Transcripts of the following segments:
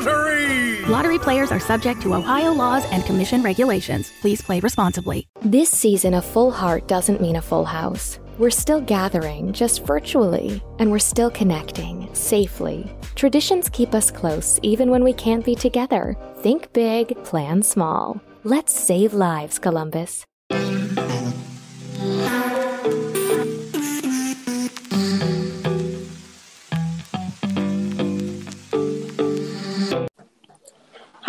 Lottery! Lottery players are subject to Ohio laws and commission regulations. Please play responsibly. This season, a full heart doesn't mean a full house. We're still gathering, just virtually, and we're still connecting, safely. Traditions keep us close, even when we can't be together. Think big, plan small. Let's save lives, Columbus.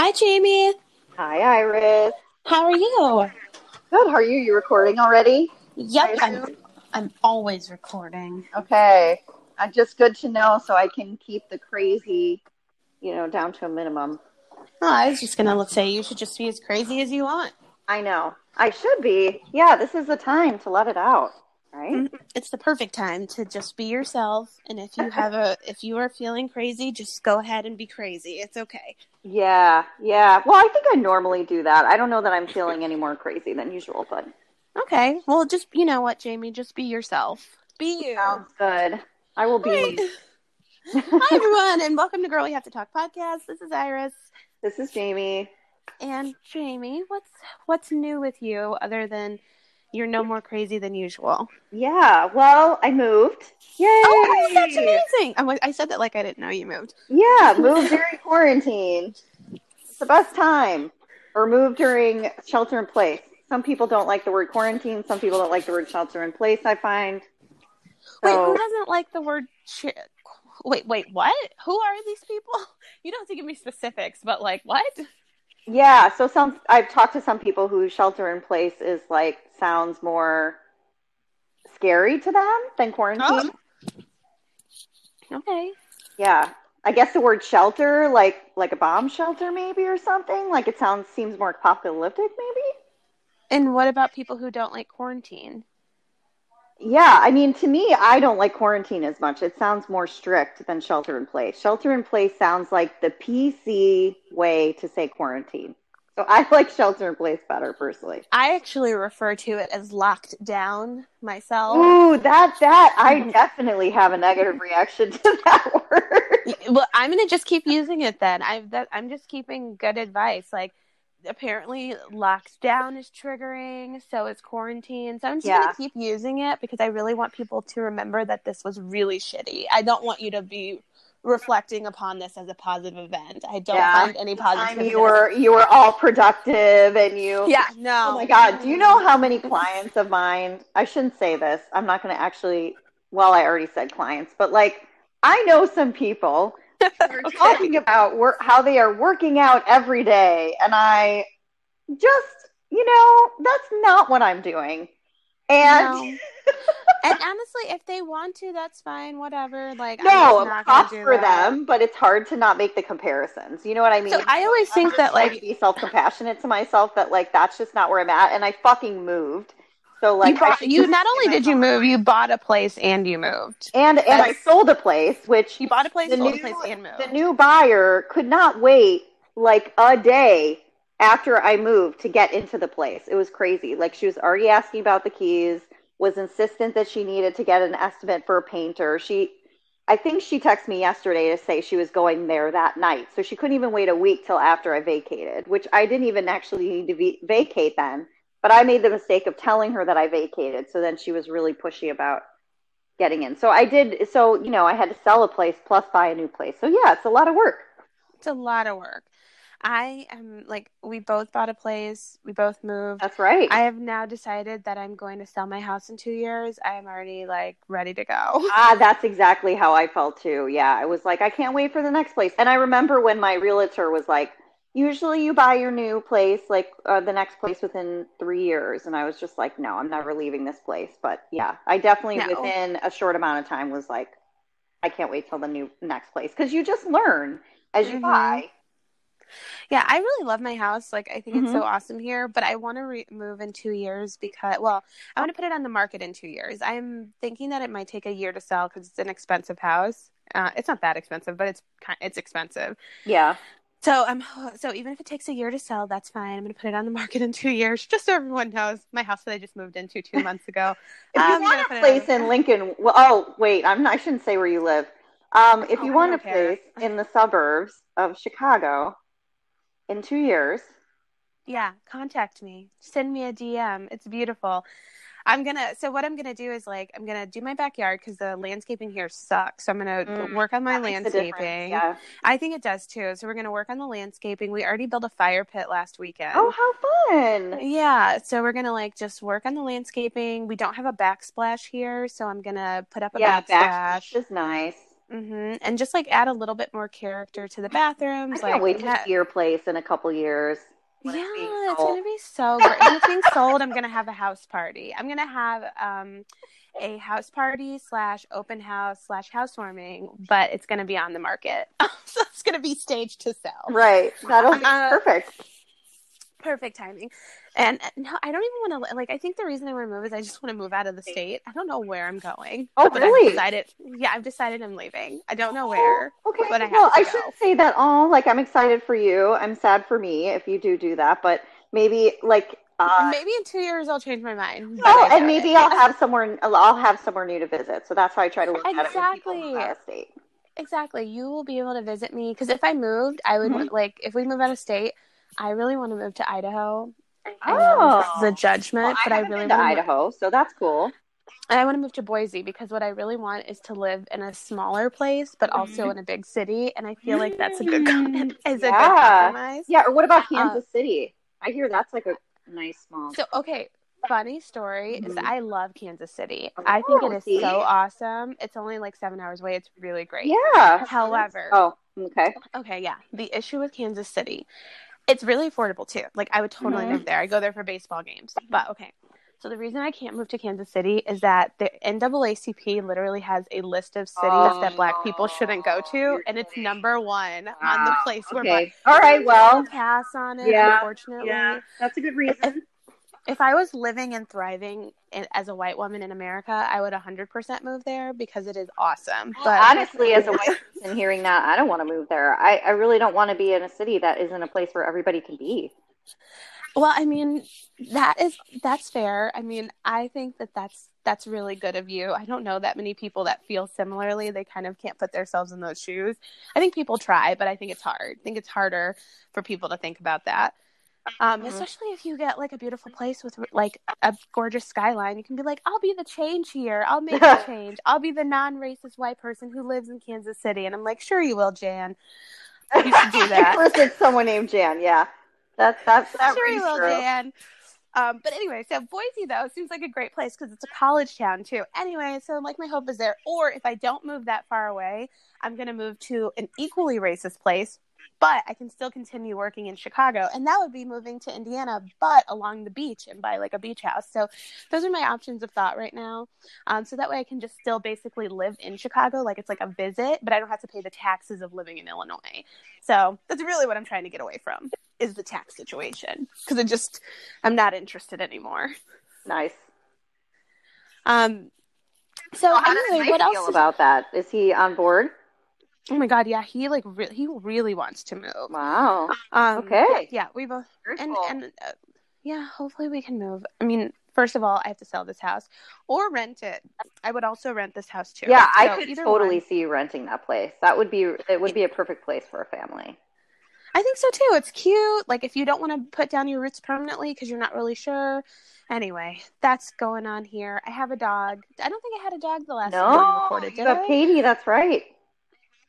Hi, Jamie. Hi, Iris. How are you? Good. How are you? You recording already? Yep, I'm. I'm always recording. Okay. Uh, just good to know so I can keep the crazy, you know, down to a minimum. Oh, I was just gonna let say you should just be as crazy as you want. I know. I should be. Yeah, this is the time to let it out, right? Mm, It's the perfect time to just be yourself. And if you have a, if you are feeling crazy, just go ahead and be crazy. It's okay. Yeah, yeah. Well, I think I normally do that. I don't know that I'm feeling any more crazy than usual, but Okay. Well, just you know what, Jamie, just be yourself. Be you. sounds good. I will be. Hi, everyone, and welcome to Girl We Have to Talk podcast. This is Iris. This is Jamie. And Jamie, what's what's new with you other than you're no more crazy than usual? Yeah, well, I moved. Yay! Oh, that's amazing! I, wa- I said that like I didn't know you moved. Yeah, moved during quarantine. It's the best time. Or moved during shelter in place. Some people don't like the word quarantine. Some people don't like the word shelter in place, I find. Wait, who doesn't like the word? Ch- wait, wait, what? Who are these people? You don't have to give me specifics, but like what? Yeah, so some I've talked to some people who shelter in place is like sounds more scary to them than quarantine. Oh. Okay. Yeah. I guess the word shelter, like like a bomb shelter maybe or something, like it sounds seems more apocalyptic maybe. And what about people who don't like quarantine? Yeah, I mean, to me, I don't like quarantine as much. It sounds more strict than shelter in place. Shelter in place sounds like the PC way to say quarantine. So I like shelter in place better personally. I actually refer to it as locked down myself. Ooh, that that I definitely have a negative reaction to that word. well, I'm gonna just keep using it then. I've that I'm just keeping good advice. Like apparently locked down is triggering, so is quarantine. So I'm just Yeah. gonna keep using it because I really want people to remember that this was really shitty. I don't want you to be reflecting upon this as a positive event. I don't Yeah. find any Time positive. you were you were all productive and you Yeah, no. Oh my god, do you know how many clients of mine, I shouldn't say this. I'm not going to actually well, I already said clients, but like I know some people who are talking about work, how they are working out every day and I just, you know, that's not what I'm doing. And No. and honestly, if they want to, that's fine. Whatever. Like no, I'm not for that. them, but it's hard to not make the comparisons. You know what I mean? So I always I'm think that like be self compassionate to myself that like that's just not where I'm at, and I fucking moved. So like you, bought, you not only did you move, you bought a place and you moved. and and I sold a place, which You bought a place, sold new a place, and moved. the new buyer could not wait like a day after I moved to get into the place. It was crazy. Like she was already asking about the keys, was insistent that she needed to get an estimate for a painter. She I think she texted me yesterday to say she was going there that night. So she couldn't even wait a week till after I vacated, which I didn't even actually need to be, vacate then. But I made the mistake of telling her that I vacated. So then she was really pushy about getting in. So I did. So, you know, I had to sell a place plus buy a new place. So yeah, it's a lot of work. It's a lot of work. I am like, we both bought a place, we both moved. That's right. I have now decided that I'm going to sell my house in two years. I am already like ready to go. Ah, that's exactly how I felt too. Yeah, I was like, I can't wait for the next place. And I remember when my realtor was like, usually you buy your new place, like uh, the next place within three years. And I was just like, no, I'm never leaving this place. But yeah, I definitely No. within a short amount of time was like, I can't wait till the new next place because you just learn as you Mhm. buy. Yeah, I really love my house. Like, I think it's Mhm. so awesome here, but I want to re- move in two years because, well, I want to put it on the market in two years. I'm thinking that it might take a year to sell because it's an expensive house. Uh, it's not that expensive, but it's it's expensive. Yeah. So I'm so even if it takes a year to sell, that's fine. I'm going to put it on the market in two years, just so everyone knows. My house that I just moved into two months ago. If you I'm want a place in Lincoln, well, oh wait, I'm not, I shouldn't say where you live. Um, if Oh, you I want a care. place in the suburbs of Chicago in two years, Yeah, contact me. Send me a DM. It's beautiful. I'm gonna. So what I'm gonna do is like I'm gonna do my backyard because the landscaping here sucks. So I'm gonna Mm, work on my that makes a difference. landscaping. Yeah. I think it does too. So we're gonna work on the landscaping. We already built a fire pit last weekend. Oh, how fun! Yeah, so we're gonna like just work on the landscaping. We don't have a backsplash here, so I'm gonna put up a Yeah, backsplash. backsplash is nice. hmm And just like add a little bit more character to the bathrooms. I can't like wait to ha- see your place in a couple years. Yeah, it's it's gonna be so great. when it's being sold, I'm gonna have a house party. I'm gonna have um a house party slash open house slash housewarming, but it's gonna be on the market. so it's gonna be staged to sell. Right. That'll be Uh, perfect. Perfect timing. And uh, no, I don't even want to. Like, I think the reason I want to move is I just want to move out of the state. I don't know where I'm going. Oh, really? I've decided. Yeah, I've decided I'm leaving. I don't know where. Okay. but I have well, to I go. shouldn't say that. All like I'm excited for you. I'm sad for me if you do do that. But maybe like. Uh, Maybe in two years I'll change my mind. Oh, and maybe it. I'll have somewhere. I'll have somewhere new to visit. So that's how I try to look at it. Exactly. out of state. Exactly. You will be able to visit me because if I moved, I would Mhm. like if we move out of state, I really want to move to Idaho. I Oh. know this judgment, Well, but I, haven't really been to want Idaho, so that's cool. and I want to move to Boise because what I really want is to live in a smaller place, but also Mm-hmm. in a big city, and I feel like that's a good com- is a good Yeah. compromise. Yeah. Or what about Uh, Kansas City? I hear that's like a nice small. So okay, funny story is Mhm. I love Kansas City. I think it Oh, see? so awesome. It's only like seven hours away. It's really great. yeah. However, Oh, okay. Okay, yeah. The issue with Kansas City, it's really affordable too. Like I would totally Mhm. move there. I go there for baseball games. But okay. So the reason I can't move to Kansas City is that the NAACP literally has a list of cities that black people shouldn't go to, and it's number one on the place where black All right. Well. pass on it. Yeah, unfortunately, Yeah, that's a good reason. If I was living and thriving in, as a white woman in America, I would 100% move there because it is awesome. Well, But honestly, as a white person hearing that, I don't want to move there. I, I really don't want to be in a city that isn't a place where everybody can be. Well, I mean, that is that's fair. I mean, I think that that's that's really good of you. I don't know that many people that feel similarly. They kind of can't put themselves in those shoes. I think people try, but I think it's hard. I think it's harder for people to think about that. Um, Mhm. especially if you get like a beautiful place with like a gorgeous skyline, you can be like, "I'll be the change here. I'll make the change. I'll be the non-racist white person who lives in Kansas City." And I'm like, "Sure, you will, Jan. You should do that." Of course, it's someone named Jan. Yeah, that's that's that sure you will, true. Dan. Um, but anyway, so Boise though seems like a great place because it's a college town too. Anyway, so like my hope is there. Or if I don't move that far away, I'm gonna move to an equally racist place, but I can still continue working in Chicago, and that would be moving to Indiana, but along the beach and buy like a beach house. So those are my options of thought right now. Um, so that way I can just still basically live in Chicago, like it's like a visit, but I don't have to pay the taxes of living in Illinois. So that's really what I'm trying to get away from is the tax situation because I just I'm not interested anymore. Nice. Um. So Well, anyway, what else? about that? Is he on board? Oh my god, yeah, he like re- he really wants to move. Wow. Um, Okay. Yeah, we both Very and cool. and uh, yeah, hopefully we can move. I mean, first of all, I have to sell this house or rent it. I would also rent this house too. yeah, I could totally one. see you renting that place. That would be it. Would be a perfect place for a family. I think so too. It's cute. Like if you don't want to put down your roots permanently because you're not really sure. Anyway, that's going on here. I have a dog. I don't think I had a dog the last time we No, recorded. you Did got I? Katie. That's right.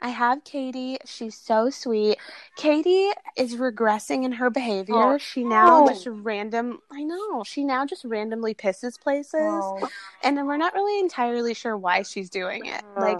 I have Katie. She's so sweet. Katie is regressing in her behavior. Oh, she now no. just random. I know. She now just randomly pisses places, Oh. and then we're not really entirely sure why she's doing it. Oh. Like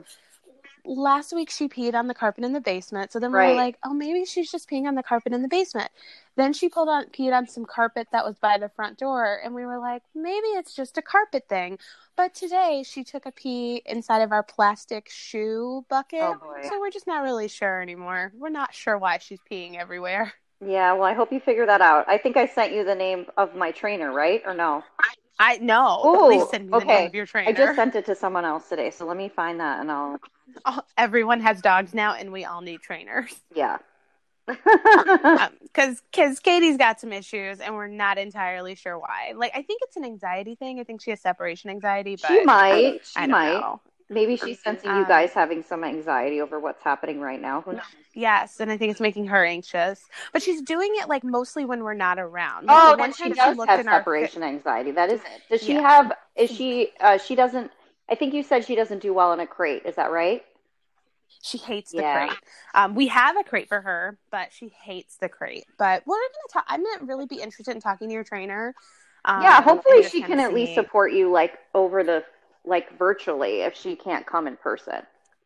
last week, she peed on the carpet in the basement. So then we Right. were like, oh, maybe she's just peeing on the carpet in the basement. Then she pulled on peed on some carpet that was by the front door, and we were like, maybe it's just a carpet thing. But today she took a pee inside of our plastic shoe bucket. Oh. So we're just not really sure anymore. We're not sure why she's peeing everywhere. Yeah, well, I hope you figure that out. I think I sent you the name of my trainer, right? Or no? I know. Oh, Please send me the okay. name of your trainer. I just sent it to someone else today, so let me find that and I'll. Oh, everyone has dogs now, and we all need trainers. Yeah. Because because Katie's got some issues, and we're not entirely sure why. Like, I think it's an anxiety thing. I think she has separation anxiety, but she might. She I might. know. Maybe she's sensing you Um, guys having some anxiety over what's happening right now. Who knows? Yes, and I think it's making her anxious. But she's doing it like mostly when we're not around. Like, Oh, the then she does looked have in our- separation anxiety. That is it. Does she Yeah. have? Is she? Uh, she doesn't. I think you said she doesn't do well in a crate. Is that right? She hates the Yeah. crate. Um, we have a crate for her, but she hates the crate. But we're gonna talk. I'm gonna really be interested in talking to your trainer. Um, yeah. Hopefully, she can at least support you like over the like virtually if she can't come in person.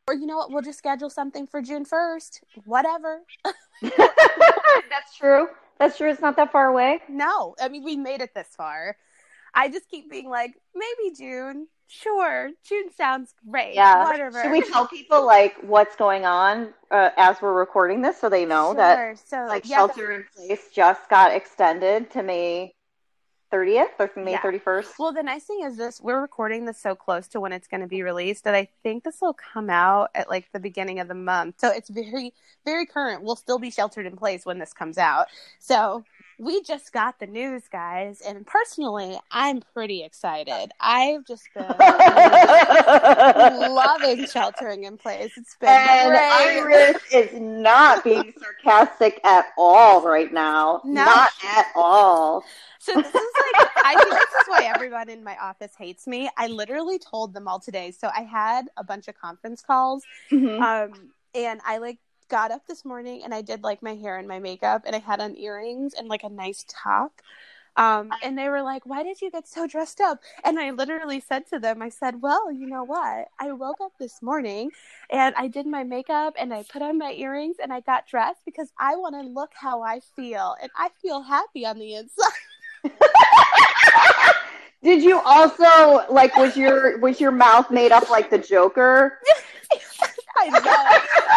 Or you know what? We'll just schedule something for June first. Whatever. That's true. That's true. It's not that far away. No, I mean we made it this far. I just keep being like, maybe June. Sure, June sounds great. Yeah. whatever. Should we tell people like what's going on uh, as we're recording this so they know that Sure. so like yeah, shelter in place just got extended to May 30th or May Yeah. 31st? Well, the nice thing is this: we're recording this so close to when it's going to be released that I think this will come out at like the beginning of the month. So it's very, very current. We'll still be sheltered in place when this comes out. So we just got the news, guys, and personally, I'm pretty excited. I've just been loving sheltering in place. It's been and great. Iris is not being sarcastic at all right now. No. Not at all. So this is like I think this is why everyone in my office hates me. I literally told them all today. So I had a bunch of conference calls, Mhm. um, and I like got up this morning and I did like my hair and my makeup, and I had on earrings and like a nice top. Um, and they were like, "Why did you get so dressed up?" And I literally said to them, "I said, well, you know what? I woke up this morning and I did my makeup and I put on my earrings and I got dressed because I want to look how I feel, and I feel happy on the inside." Did you also like was your was your mouth made up like the Joker? I know.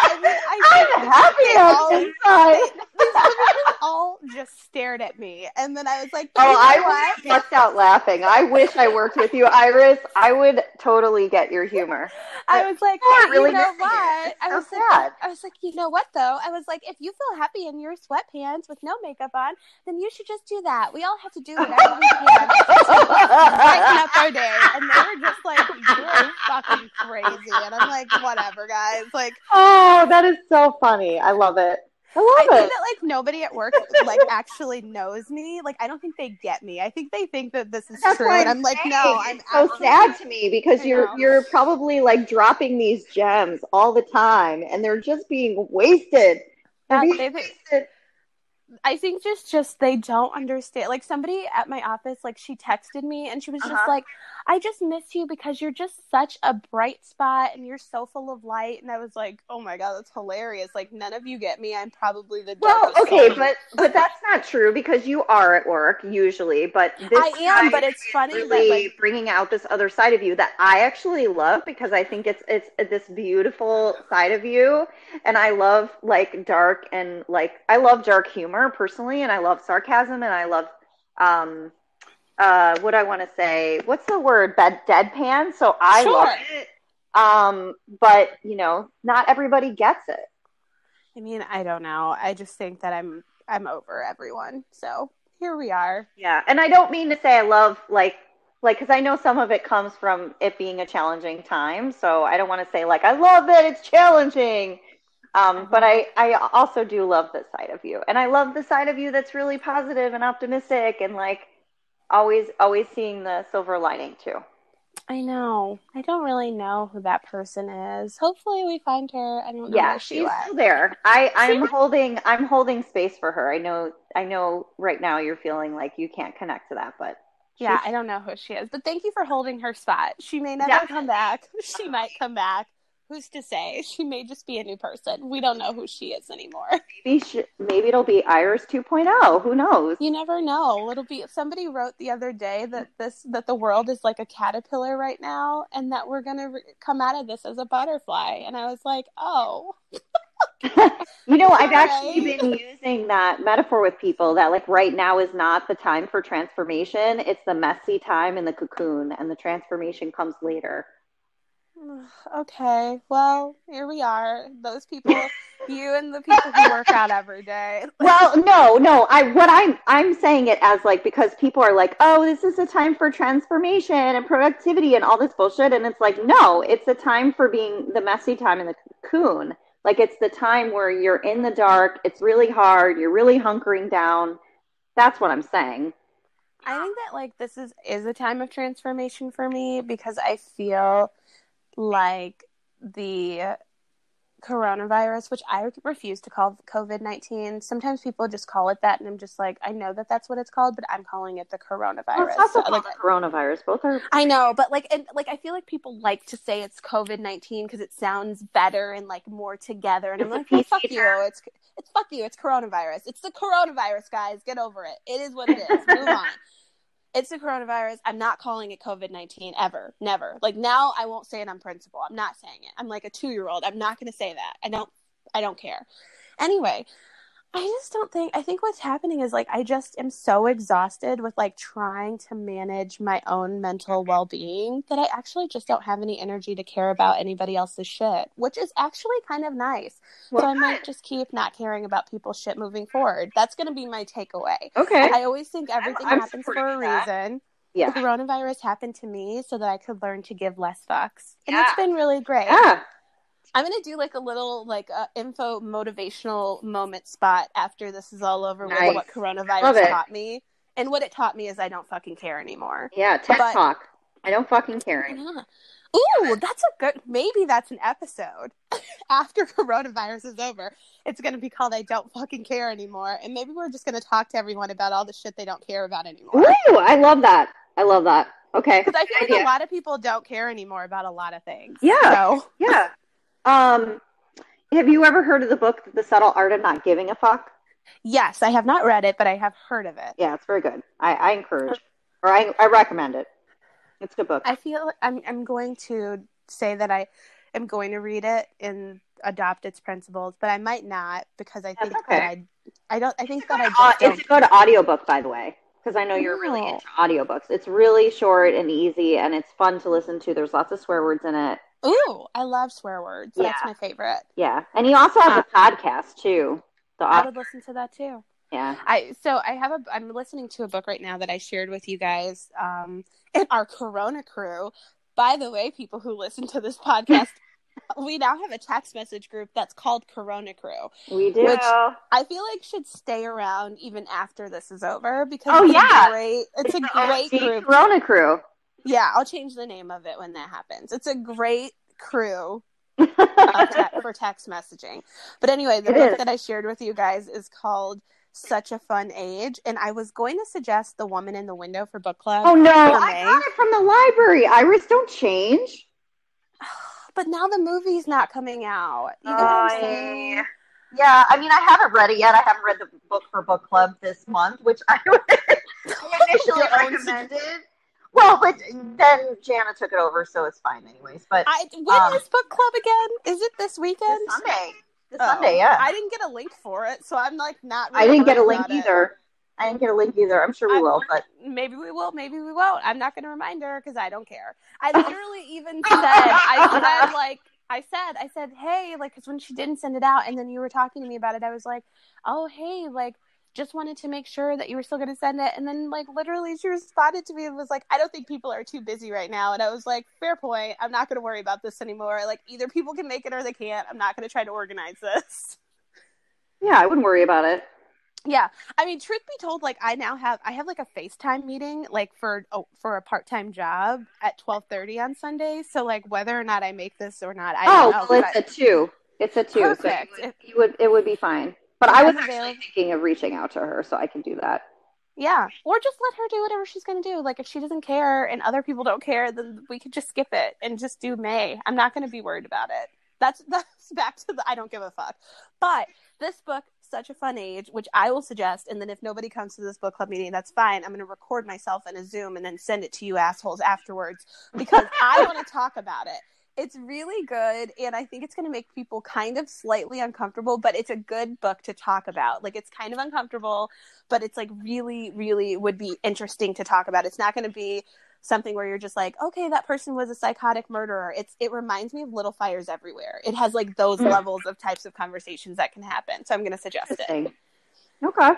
I mean, I I'm happy all- inside. These women all just stared at me, and then I was like, Oh, I what?" would bust out laughing. I wish I worked with you, Iris. I would totally get your humor. I was like, Yeah, "Hey, really you know what? I so was sad. like, I was like, you know what though? I was like, if you feel happy in your sweatpants with no makeup on, then you should just do that. We all have to do whatever we can to brighten up our day. And they were just like, you're fucking crazy. And I'm like, whatever, guys. Like, Oh, that is so funny. I love it. I I love think it. that like nobody at work like actually knows me. Like, I don't think they get me. I think they think that this is That's true. why And I'm like, saying no, I'm it's so sad to me because I you're know. you're probably like dropping these gems all the time, and they're just being wasted. Being they- wasted. I think just just they don't understand. Like somebody at my office, like she texted me and she was just Uh-huh. like, "I just miss you because you're just such a bright spot and you're so full of light." And I was like, "Oh my god, that's hilarious! Like none of you get me. I'm probably the Well, okay, soul." but but that's not true because you are at work usually. But this I am, but it's funny that, like- bringing out this other side of you that I actually love because I think it's it's this beautiful side of you, and I love like dark and like I love dark humor personally, and I love sarcasm, and I love um uh what I want to say. What's the word? Bed deadpan. So I Sure. love it. Um, but you know, not everybody gets it. I mean, I don't know. I just think that I'm I'm over everyone. So here we are. Yeah, and I don't mean to say I love like like because I know some of it comes from it being a challenging time. So I don't want to say like I love it. It's challenging. Um, but I I also do love this side of you, and I love the side of you that's really positive and optimistic, and like always always seeing the silver lining too. I know. I don't really know who that person is. Hopefully, we find her. I don't know Yeah, she she's went. still there. I I'm holding I'm holding space for her. I know I know right now you're feeling like you can't connect to that, but Yeah, I don't know who she is, but thank you for holding her spot. She may never Yeah. come back. She might come back. Who's to say? She may just be a new person. We don't know who she is anymore. maybe she, maybe it'll be Iris 2.0. Who knows? You never know. It'll be somebody wrote the other day that this that the world is like a caterpillar right now and that we're going to re- come out of this as a butterfly. And I was like, "Oh, you know, I've actually been using that metaphor with people that like right now is not the time for transformation. It's the messy time in the cocoon, and the transformation comes later. Okay, well, here we are. Those people, you and the people who work out every day. Well, no, no. I what I'm I'm saying it as like because people are like, oh, this is a time for transformation and productivity and all this bullshit, and it's like, no, it's a time for being the messy time in the cocoon. Like it's the time where you're in the dark. It's really hard. You're really hunkering down. That's what I'm saying. I think that like this is is a time of transformation for me because I feel like the coronavirus, which I refuse to call COVID nineteen. Sometimes people just call it that, and I'm just like, I know that that's what it's called, but I'm calling it the coronavirus. Well, it's also So, like, coronavirus. Both are. I know, but like, and like, I feel like people like to say it's COVID nineteen because it sounds better and like more together. And I'm like, fuck you. It's it's fuck you. It's coronavirus. It's the coronavirus, guys. Get over it. It is what it is. Move on. It's the coronavirus. I'm not calling it COVID nineteen ever, never. Like now, I won't say it on principle. I'm not saying it. I'm like a two year old. I'm not going to say that. I don't. I don't care. Anyway, I just don't think I think what's happening is like I just am so exhausted with like trying to manage my own mental well-being that I actually just don't have any energy to care about anybody else's shit, which is actually kind of nice. so I might just keep not caring about people's shit moving forward. That's going to be my takeaway. Okay. I always think everything I'm happens for a that. reason. yeah. The coronavirus happened to me so that I could learn to give less fucks. And Yeah. it's been really great. Yeah. I'm gonna do like a little like uh, info motivational moment spot after this is all over Nice. with what coronavirus taught me. And what it taught me is I don't fucking care anymore. Yeah. Tech But- talk. I don't fucking care. Yeah. Ooh, that's a good. Maybe that's an episode after coronavirus is over. It's gonna be called "I Don't Fucking Care Anymore," and maybe we're just gonna talk to everyone about all the shit they don't care about anymore. Ooh, I love that. I love that. Okay. Because I feel like a lot of people don't care anymore about a lot of things. Yeah. So Yeah. Um, have you ever heard of the book, The Subtle Art of Not Giving a Fuck? yes, I have not read it, but I have heard of it. Yeah, it's very good. I, I encourage, or I, I recommend it. It's a good book. I feel I'm I'm going to say that I am going to read it and adopt its principles, but I might not because I think That's that. I I don't I think that I just don't. it's a good audiobook, by the way, because I know you're really into audiobooks. It's really short and easy, and it's fun to listen to. There's lots of swear words in it. Ooh, I love swear words. That's my favorite. Yeah, and he also has a podcast too. The I would listen to that too. yeah, I so I have a I'm listening to a book right now that I shared with you guys um in our Corona crew. By the way, people who listen to this podcast, we now have a text message group that's called Corona Crew. we do. Which- I feel like should stay around even after this is over because Oh, it's yeah. a great it's a great OG group. Corona crew. Yeah, I'll change the name of it when that happens. It's a great crew uh, te- for text messaging. But anyway, the It book is. that I shared with you guys is called Such a Fun Age, and I was going to suggest The Woman in the Window for book club. oh no, I got it from the library. Iris, don't change. But now the movie's not coming out. You know saying? Yeah, I mean, I haven't read it yet. I haven't read the book for book club this month, which I initially recommended. Well, but then Jana took it over, so it's fine, anyways. But I when Um, is book club again? Is it this weekend? this Sunday, this Oh, Sunday, yeah. I didn't get a link for it, so I'm like not. I didn't get a link about it. either. I didn't get a link either. I'm sure we I'm- will, but maybe we will, maybe we won't. I'm not going to remind her because I don't care. I literally even said, I said like, I said, I said, hey, like, because when she didn't send it out, and then you were talking to me about it, I was like, oh, hey, like, just wanted to make sure that you were still going to send it. And then, like, literally, she responded to me and was like, I don't think people are too busy right now. And I was like, fair point. I'm not going to worry about this anymore. Like, either people can make it or they can't. I'm not going to try to organize this. yeah, I wouldn't worry about it. Yeah, I mean, truth be told, like I now have I have like a FaceTime meeting like for oh, for a part time job at twelve thirty on Sunday. So like whether or not I make this or not, I oh, don't know. well, but it's a two. It's a two. Perfect. So you would, you would, it would be fine. But I was actually thinking of reaching out to her, so I can do that. yeah, or just let her do whatever she's gonna do. Like if she doesn't care and other people don't care, then we could just skip it and just do May. I'm not gonna be worried about it. That's that's back to the I don't give a fuck. But this book, such a fun age, which I will suggest, and then if nobody comes to this book club meeting, that's fine. I'm gonna record myself in a Zoom and then send it to you assholes afterwards because I want to talk about it. It's really good, and I think it's going to make people kind of slightly uncomfortable, but it's a good book to talk about. Like, it's kind of uncomfortable, but it's like really, really would be interesting to talk about. It's not going to be something where you're just like, okay, that person was a psychotic murderer. It's it reminds me of Little Fires Everywhere. It has like those Mm. levels of types of conversations that can happen. So I'm going to suggest it. Okay.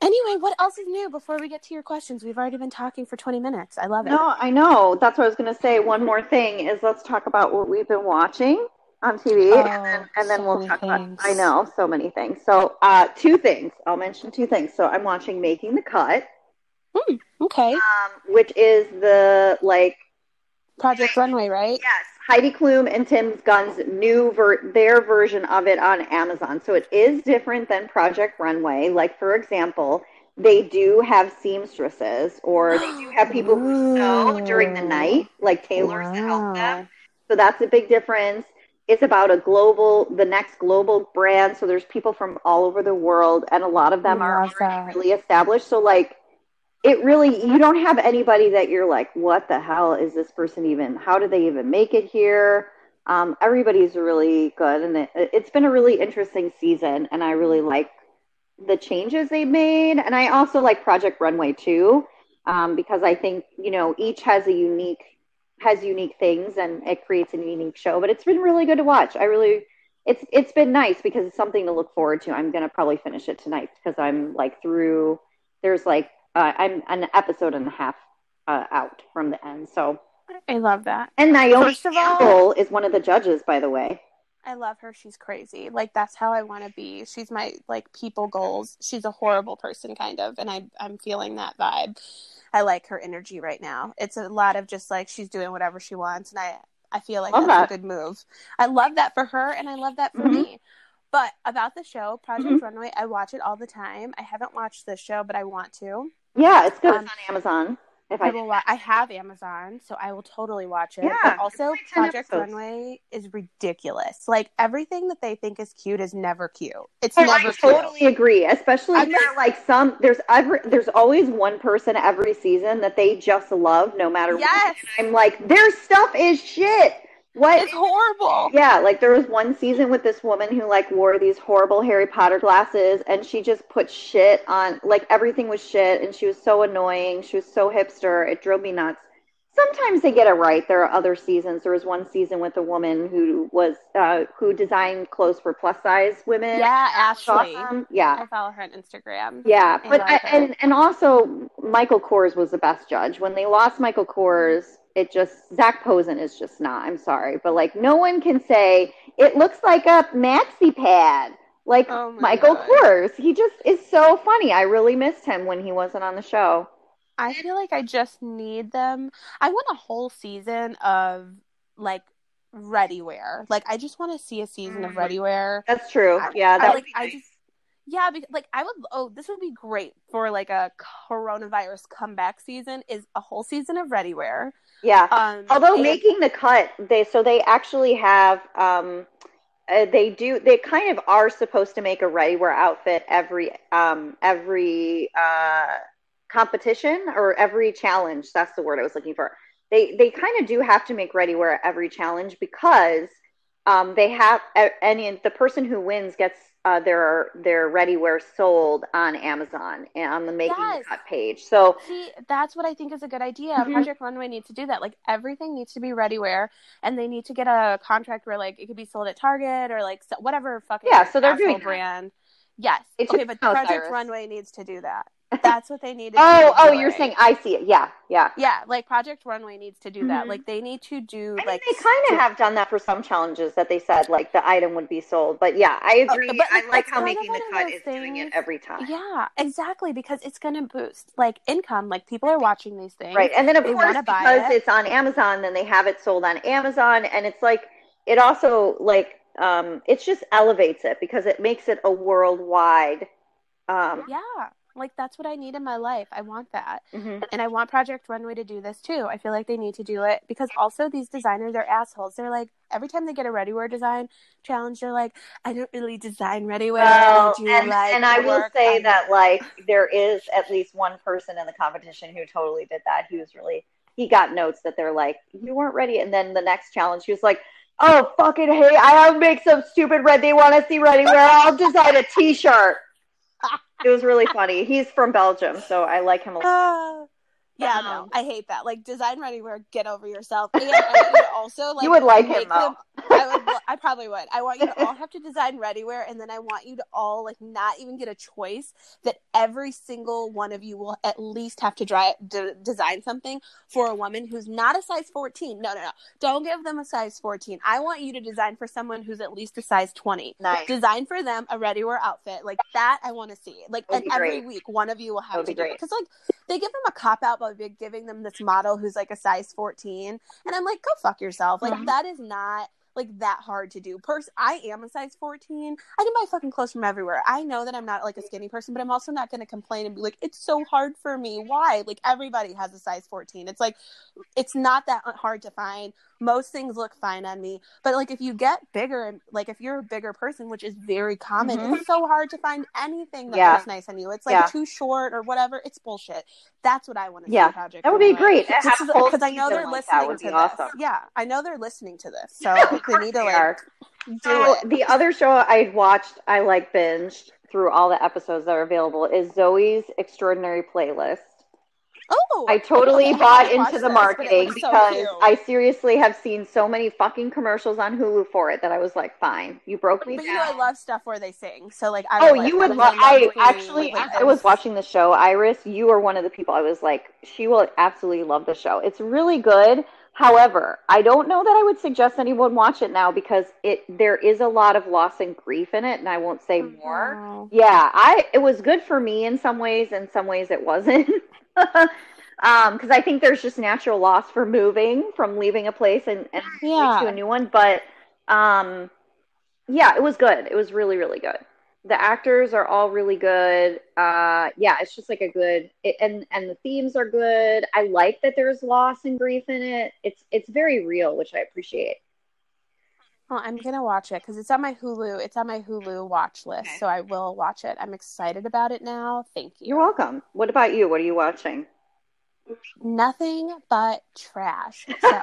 Anyway, what else is new before we get to your questions? We've already been talking for 20 minutes. I love it. No, I know. That's what I was going to say. One more thing is let's talk about what we've been watching on TV, Oh, and then and then so we'll talk things. about. I know so many things. So, uh, two things. I'll mention two things. So, I'm watching Making the Cut, Okay. um, which is the like Project Runway, right? Yes, Heidi Klum and Tim Gunn's new ver- their version of it on Amazon. So it is different than Project Runway. Like for example, they do have seamstresses, or they do have people who sew during the night, like tailors to help them. So that's a big difference. It's about a global, the next global brand. So there's people from all over the world, and a lot of them are really established. So like it really you don't have anybody that you're like what the hell is this person even how did they even make it here? Um, everybody's really good and it, it's been a really interesting season and i really like the changes they made and i also like project runway too um, because i think you know each has a unique has unique things and it creates a unique show but it's been really good to watch. I really it's it's been nice because it's something to look forward to. I'm gonna probably finish it tonight because i'm like through there's like uh, I'm an episode and a half uh, out from the end. So, I love that. and Naomi Campbell is one of the judges, by the way. I love her. She's crazy. Like that's how I want to be. She's my like people goals. She's a horrible person kind of and I I'm feeling that vibe. I like her energy right now. It's a lot of just like she's doing whatever she wants and I I feel like Love that's that. a good move. I love that for her and I love that for Mhm. me. But about the show, Project Mhm. Runway, I watch it all the time. I haven't watched this show, but I want to. Yeah, it's good. Um, it's on Amazon. If I I will. Wa- I have Amazon, so I will totally watch it. Yeah, but also, it's only 10 Project episodes. Runway is ridiculous. Like everything that they think is cute is never cute. It's never cute. I never totally agree. Especially I'm there are like some there's every there's always one person every season that they just love no matter Yes. what. And I'm like, their stuff is shit. What It's horrible. Yeah, like there was one season with this woman who like wore these horrible Harry Potter glasses and she just put shit on like everything was shit and she was so annoying. She was so hipster. It drove me nuts. Sometimes they get it right. There are other seasons. There was one season with a woman who was uh who designed clothes for plus size women. Yeah, Ashley. awesome. Yeah. I follow her on Instagram. Yeah, but I, and and also Michael Kors was the best judge. When they lost Michael Kors, it just Zac Posen is just not. I'm sorry, but like no one can say it looks like a maxi pad. Like Oh my Michael God. Kors, he just is so funny. I really missed him when he wasn't on the show. I feel like I just need them. I want a whole season of like ready wear. Like I just want to see a season of Mhm. ready wear. That's true. I- yeah, I that like would be I just yeah, because like I would oh this would be great for like a coronavirus comeback season is a whole season of ready wear. yeah. Um Although and- making the cut, they so they actually have um uh, they do they kind of are supposed to make a ready wear outfit every um every uh competition or every challenge. That's the word I was looking for. They they kind of do have to make ready wear every challenge because um they have any the person who wins gets uh, their their ready wear sold on Amazon and on the making Yes. cut page. So See, that's what I think is a good idea. Mhm. Project Runway needs to do that. Like everything needs to be ready wear, and they need to get a contract where like it could be sold at Target or like whatever fucking Yeah, so they're doing that. brand. Yes. It okay, but Project. Runway needs to do that. That's what they need. To oh do oh you're saying I see it. Yeah yeah. yeah, like Project Runway needs to do that. Mhm. Like they need to do I mean, like they kind of have done that for some challenges that they said like the item would be sold. But yeah, I Oh, agree. but, I like, like how kind of making the one cut those is doing it every time. Yeah, exactly because it's going to boost like income. Like people are watching these things. Right. And then of They course because it. it's on Amazon, then they have it sold on Amazon and it's like it also like um it just elevates it because it makes it a worldwide um Yeah. Like that's what I need in my life. I want that. mhm. And I want Project Runway to do this too. I feel like they need to do it because also these designers are assholes. They're like every time they get a ready wear design challenge, they're like, I don't really design ready wear. Well, and, like and I will say that like there is at least one person in the competition who totally did that. He was really he got notes that they're like, you weren't ready. And then the next challenge, he was like, oh, fucking hey, I'll make some stupid red. They want to see ready wear. I'll design a t shirt. It was really funny. He's from Belgium, so I like him a lot. Ah. Yeah, no, Um, I hate that. Like design ready wear, get over yourself. And I to also like You would like him, though. I would. I probably would. I want you to all have to design ready wear, and then I want you to all like not even get a choice. That every single one of you will at least have to dry, d- design something for a woman who's not a size fourteen. No, no, no. Don't give them a size fourteen. I want you to design for someone who's at least a size twenty. Nice. Design for them a ready wear outfit like that. I want to see like, and every week one of you will have would to be do it great. because like they give them a cop out big- giving them this model who's like a size 14 and i'm like go fuck yourself like Mhm. that is not like that hard to do Pers- i am a size 14 i can buy fucking clothes from everywhere i know that i'm not like a skinny person but i'm also not going to complain and be like it's so hard for me why like everybody has a size 14 it's like it's not that hard to find most things look fine on me but like if you get bigger and like if you're a bigger person which is very common Mhm. it's so hard to find anything that Yeah. looks nice on you it's like Yeah. too short or whatever it's bullshit that's what i want to Yeah, see project That would be Runway. great. Just Have a whole because I know they're like that listening would to be this. awesome. Yeah, I know they're listening to this, so they need to like are. do So it. the other show I watched, I like binged through all the episodes that are available is Zoey's Extraordinary Playlist. Oh, I totally okay, bought into the this, marketing looks so because. I seriously have seen so many fucking commercials on Hulu for it that I was like, fine, you broke me But down. you I love stuff where they sing. So like, I Oh, you would love. I actually, like, I was watching the show, Iris, you are one of the people. I was like, she will absolutely love the show. It's really good. However, I don't know that I would suggest anyone watch it now because it there is a lot of loss and grief in it, and I won't say more. Oh. Yeah, I it was good for me in some ways, in some ways it wasn't. um, because I think there's just natural loss for moving from leaving a place and, and Yeah. to a new one. But um, yeah, it was good. It was really, really good. The actors are all really good. Uh, yeah, it's just like a good it, and and the themes are good. I like that there's loss and grief in it. It's it's very real, which I appreciate. Well, I'm gonna watch it because it's on my Hulu. It's on my Hulu watch list, Okay. so I will watch it. I'm excited about it now. Thank you. You're welcome. What about you? What are you watching? Nothing but trash. So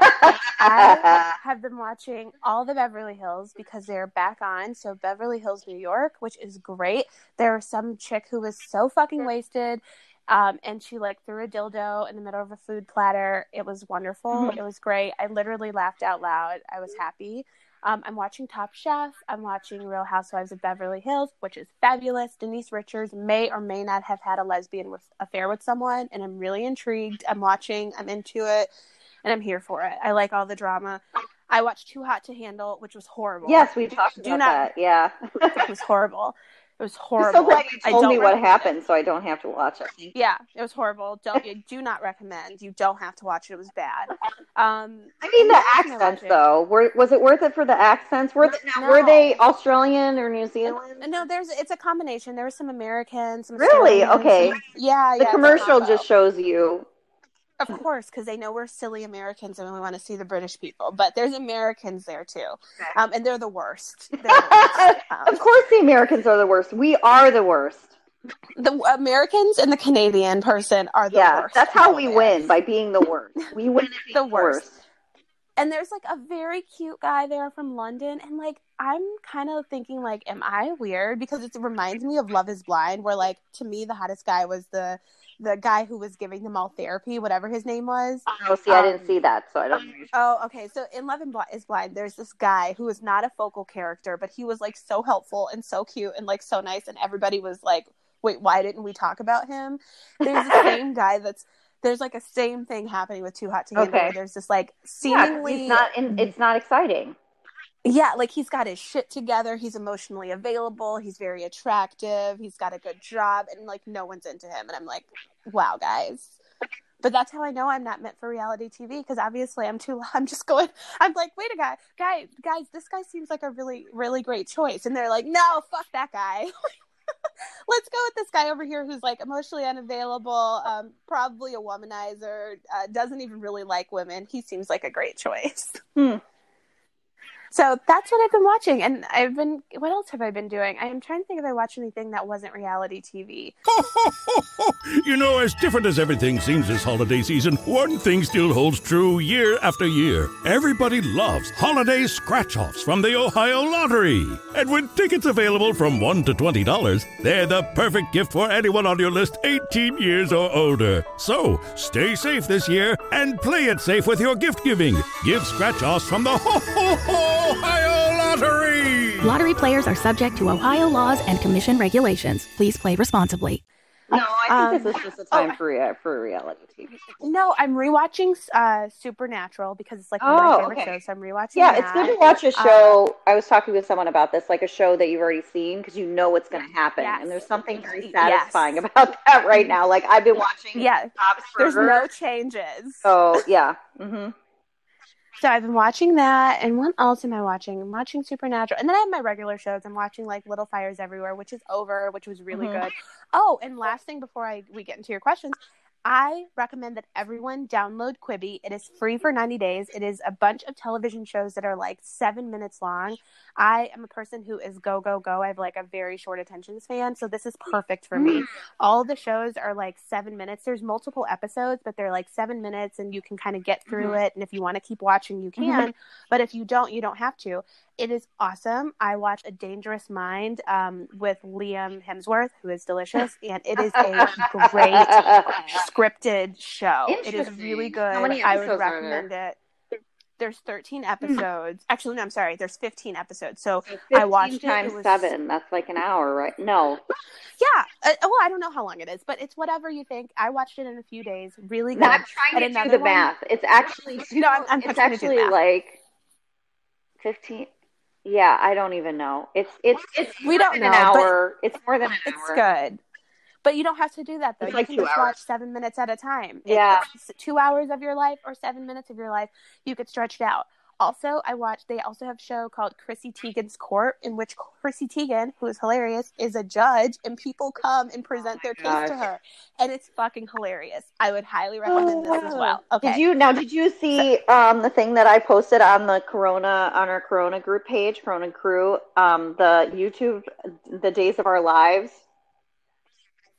I have been watching all the Beverly Hills because they're back on. So Beverly Hills, New York, which is great. There was some chick who was so fucking wasted. Um, and she like threw a dildo in the middle of a food platter. It was wonderful. Mhm. It was great. I literally laughed out loud. I was happy. Um, I'm watching Top Chef. I'm watching Real Housewives of Beverly Hills, which is fabulous. Denise Richards may or may not have had a lesbian with, affair with someone, and I'm really intrigued. I'm watching. I'm into it, and I'm here for it. I like all the drama. I watched Too Hot to Handle, which was horrible. Yes, we talked Do about not- that. Yeah. it was horrible. It was I'm horrible. so glad you I told me what it. happened so I don't have to watch it. Yeah, it was horrible. Don't you do not recommend. You don't have to watch it. It was bad. Um, I mean, the what else am I accents, though. Were, was it worth it for the accents? Were, they, now, were they Australian or New Zealand? No, there's it's a combination. There were some Americans, some Really? Australians, Okay. some- yeah, The yeah. commercial just shows you. Of course, because they know we're silly Americans and we want to see the British people. But there's Americans there too, um, and they're the worst. They're the, worst. of Um, course, the Americans are the worst. We are the worst. the Americans and the Canadian person are the yeah, worst. that's how we that. win by being the worst. We win The the worst. worst. and there's like a very cute guy there from London, and like I'm kind of thinking like, am I weird? Because it reminds me of Love Is Blind, where like to me the hottest guy was the the guy who was giving them all therapy, whatever his name was. Oh, see, I didn't Um, see that, so I don't. know. Oh, okay. So in Love and Bli- is Blind, there's this guy who is not a focal character, but he was like so helpful and so cute and like so nice, and everybody was like, "Wait, why didn't we talk about him?" There's the same guy that's there's like a same thing happening with Too Hot to Handle. Okay. There's this like Yeah, seemingly he's not. In, it's not exciting. Yeah, like he's got his shit together. He's emotionally available. He's very attractive. He's got a good job, and like no one's into him. And I'm like, wow, guys. But that's how I know I'm not meant for reality TV because obviously I'm too. I'm just going. I'm like, wait a guy, guy, guys. This guy seems like a really, really great choice. And they're like, no, fuck that guy. Let's go with this guy over here who's like emotionally unavailable, um, probably a womanizer, uh, doesn't even really like women. He seems like a great choice. Hmm. So that's what I've been watching, and I've been. What else have I been doing? I am trying to think if I watched anything that wasn't reality TV. you know, as different as everything seems this holiday season, one thing still holds true year after year. Everybody loves holiday scratch-offs from the Ohio Lottery, and with tickets available from one to twenty dollars, they're the perfect gift for anyone on your list 18 years or older. So stay safe this year and play it safe with your gift giving. Give scratch-offs from the Ho Ho Ho Ohio Lottery! Lottery players are subject to Ohio laws and commission regulations. Please play responsibly. No, I think Um, this is just a time oh. for rea- for reality TV. No, I'm rewatching uh, Supernatural because it's like one of Oh, my favorite okay. shows. So I'm rewatching. Yeah, that. it's good to watch a show. I was talking with someone about this, like a show that you've already seen because you know what's going to happen, Yes. and there's something very Yes. satisfying about that right now. Like I've been watching Yeah, Bob's there's no changes. So yeah, hmm So I've been watching that, and what else am I watching? I'm watching Supernatural, and then I have my regular shows. I'm watching like Little Fires Everywhere, which is over, which was really Mhm. good. Oh, and last thing before I we get into your questions, I recommend that everyone download Quibi. It is free for 90 days. It is a bunch of television shows that are like seven minutes long. I am a person who is go go go. I have like a very short attention span, so this is perfect for me. Mm. All the shows are like seven minutes. There's multiple episodes, but they're like seven minutes, and you can kind of get through mm-hmm. it. And if you want to keep watching, you mm-hmm. can. But if you don't, you don't have to. It is awesome. I watched A Dangerous Mind um, with Liam Hemsworth, who is delicious, and it is a great scripted show. It is really good. I would episodes are there? recommend it. There's 13 episodes. Actually, no, I'm sorry. There's 15 episodes. So So I watched it. times It was- seven. That's like an hour, right? No, yeah. Uh, well, I don't know how long it is, but it's whatever you think. I watched it in a few days. Really good. not trying And to do the one- math. It's actually No, I'm- I'm it's trying to do the actually like fifteen. Yeah, I don't even know. It's it's it's We don't know, an hour. It's more than an It's hour. good. But you don't have to do that though. It's you like can just hours. watch seven minutes at a time. Yeah. It's two hours of your life or seven minutes of your life. You could stretch it out. Also, I watched. They also have a show called Chrissy Teigen's Court, in which Chrissy Teigen, who is hilarious, is a judge, and people come and present their case to her, and it's fucking hilarious. I would highly recommend this as well. Okay. Did you now? Did you see um, the thing that I posted on the Corona on our Corona group page, Corona Crew? Um, the YouTube, the Days of Our Lives.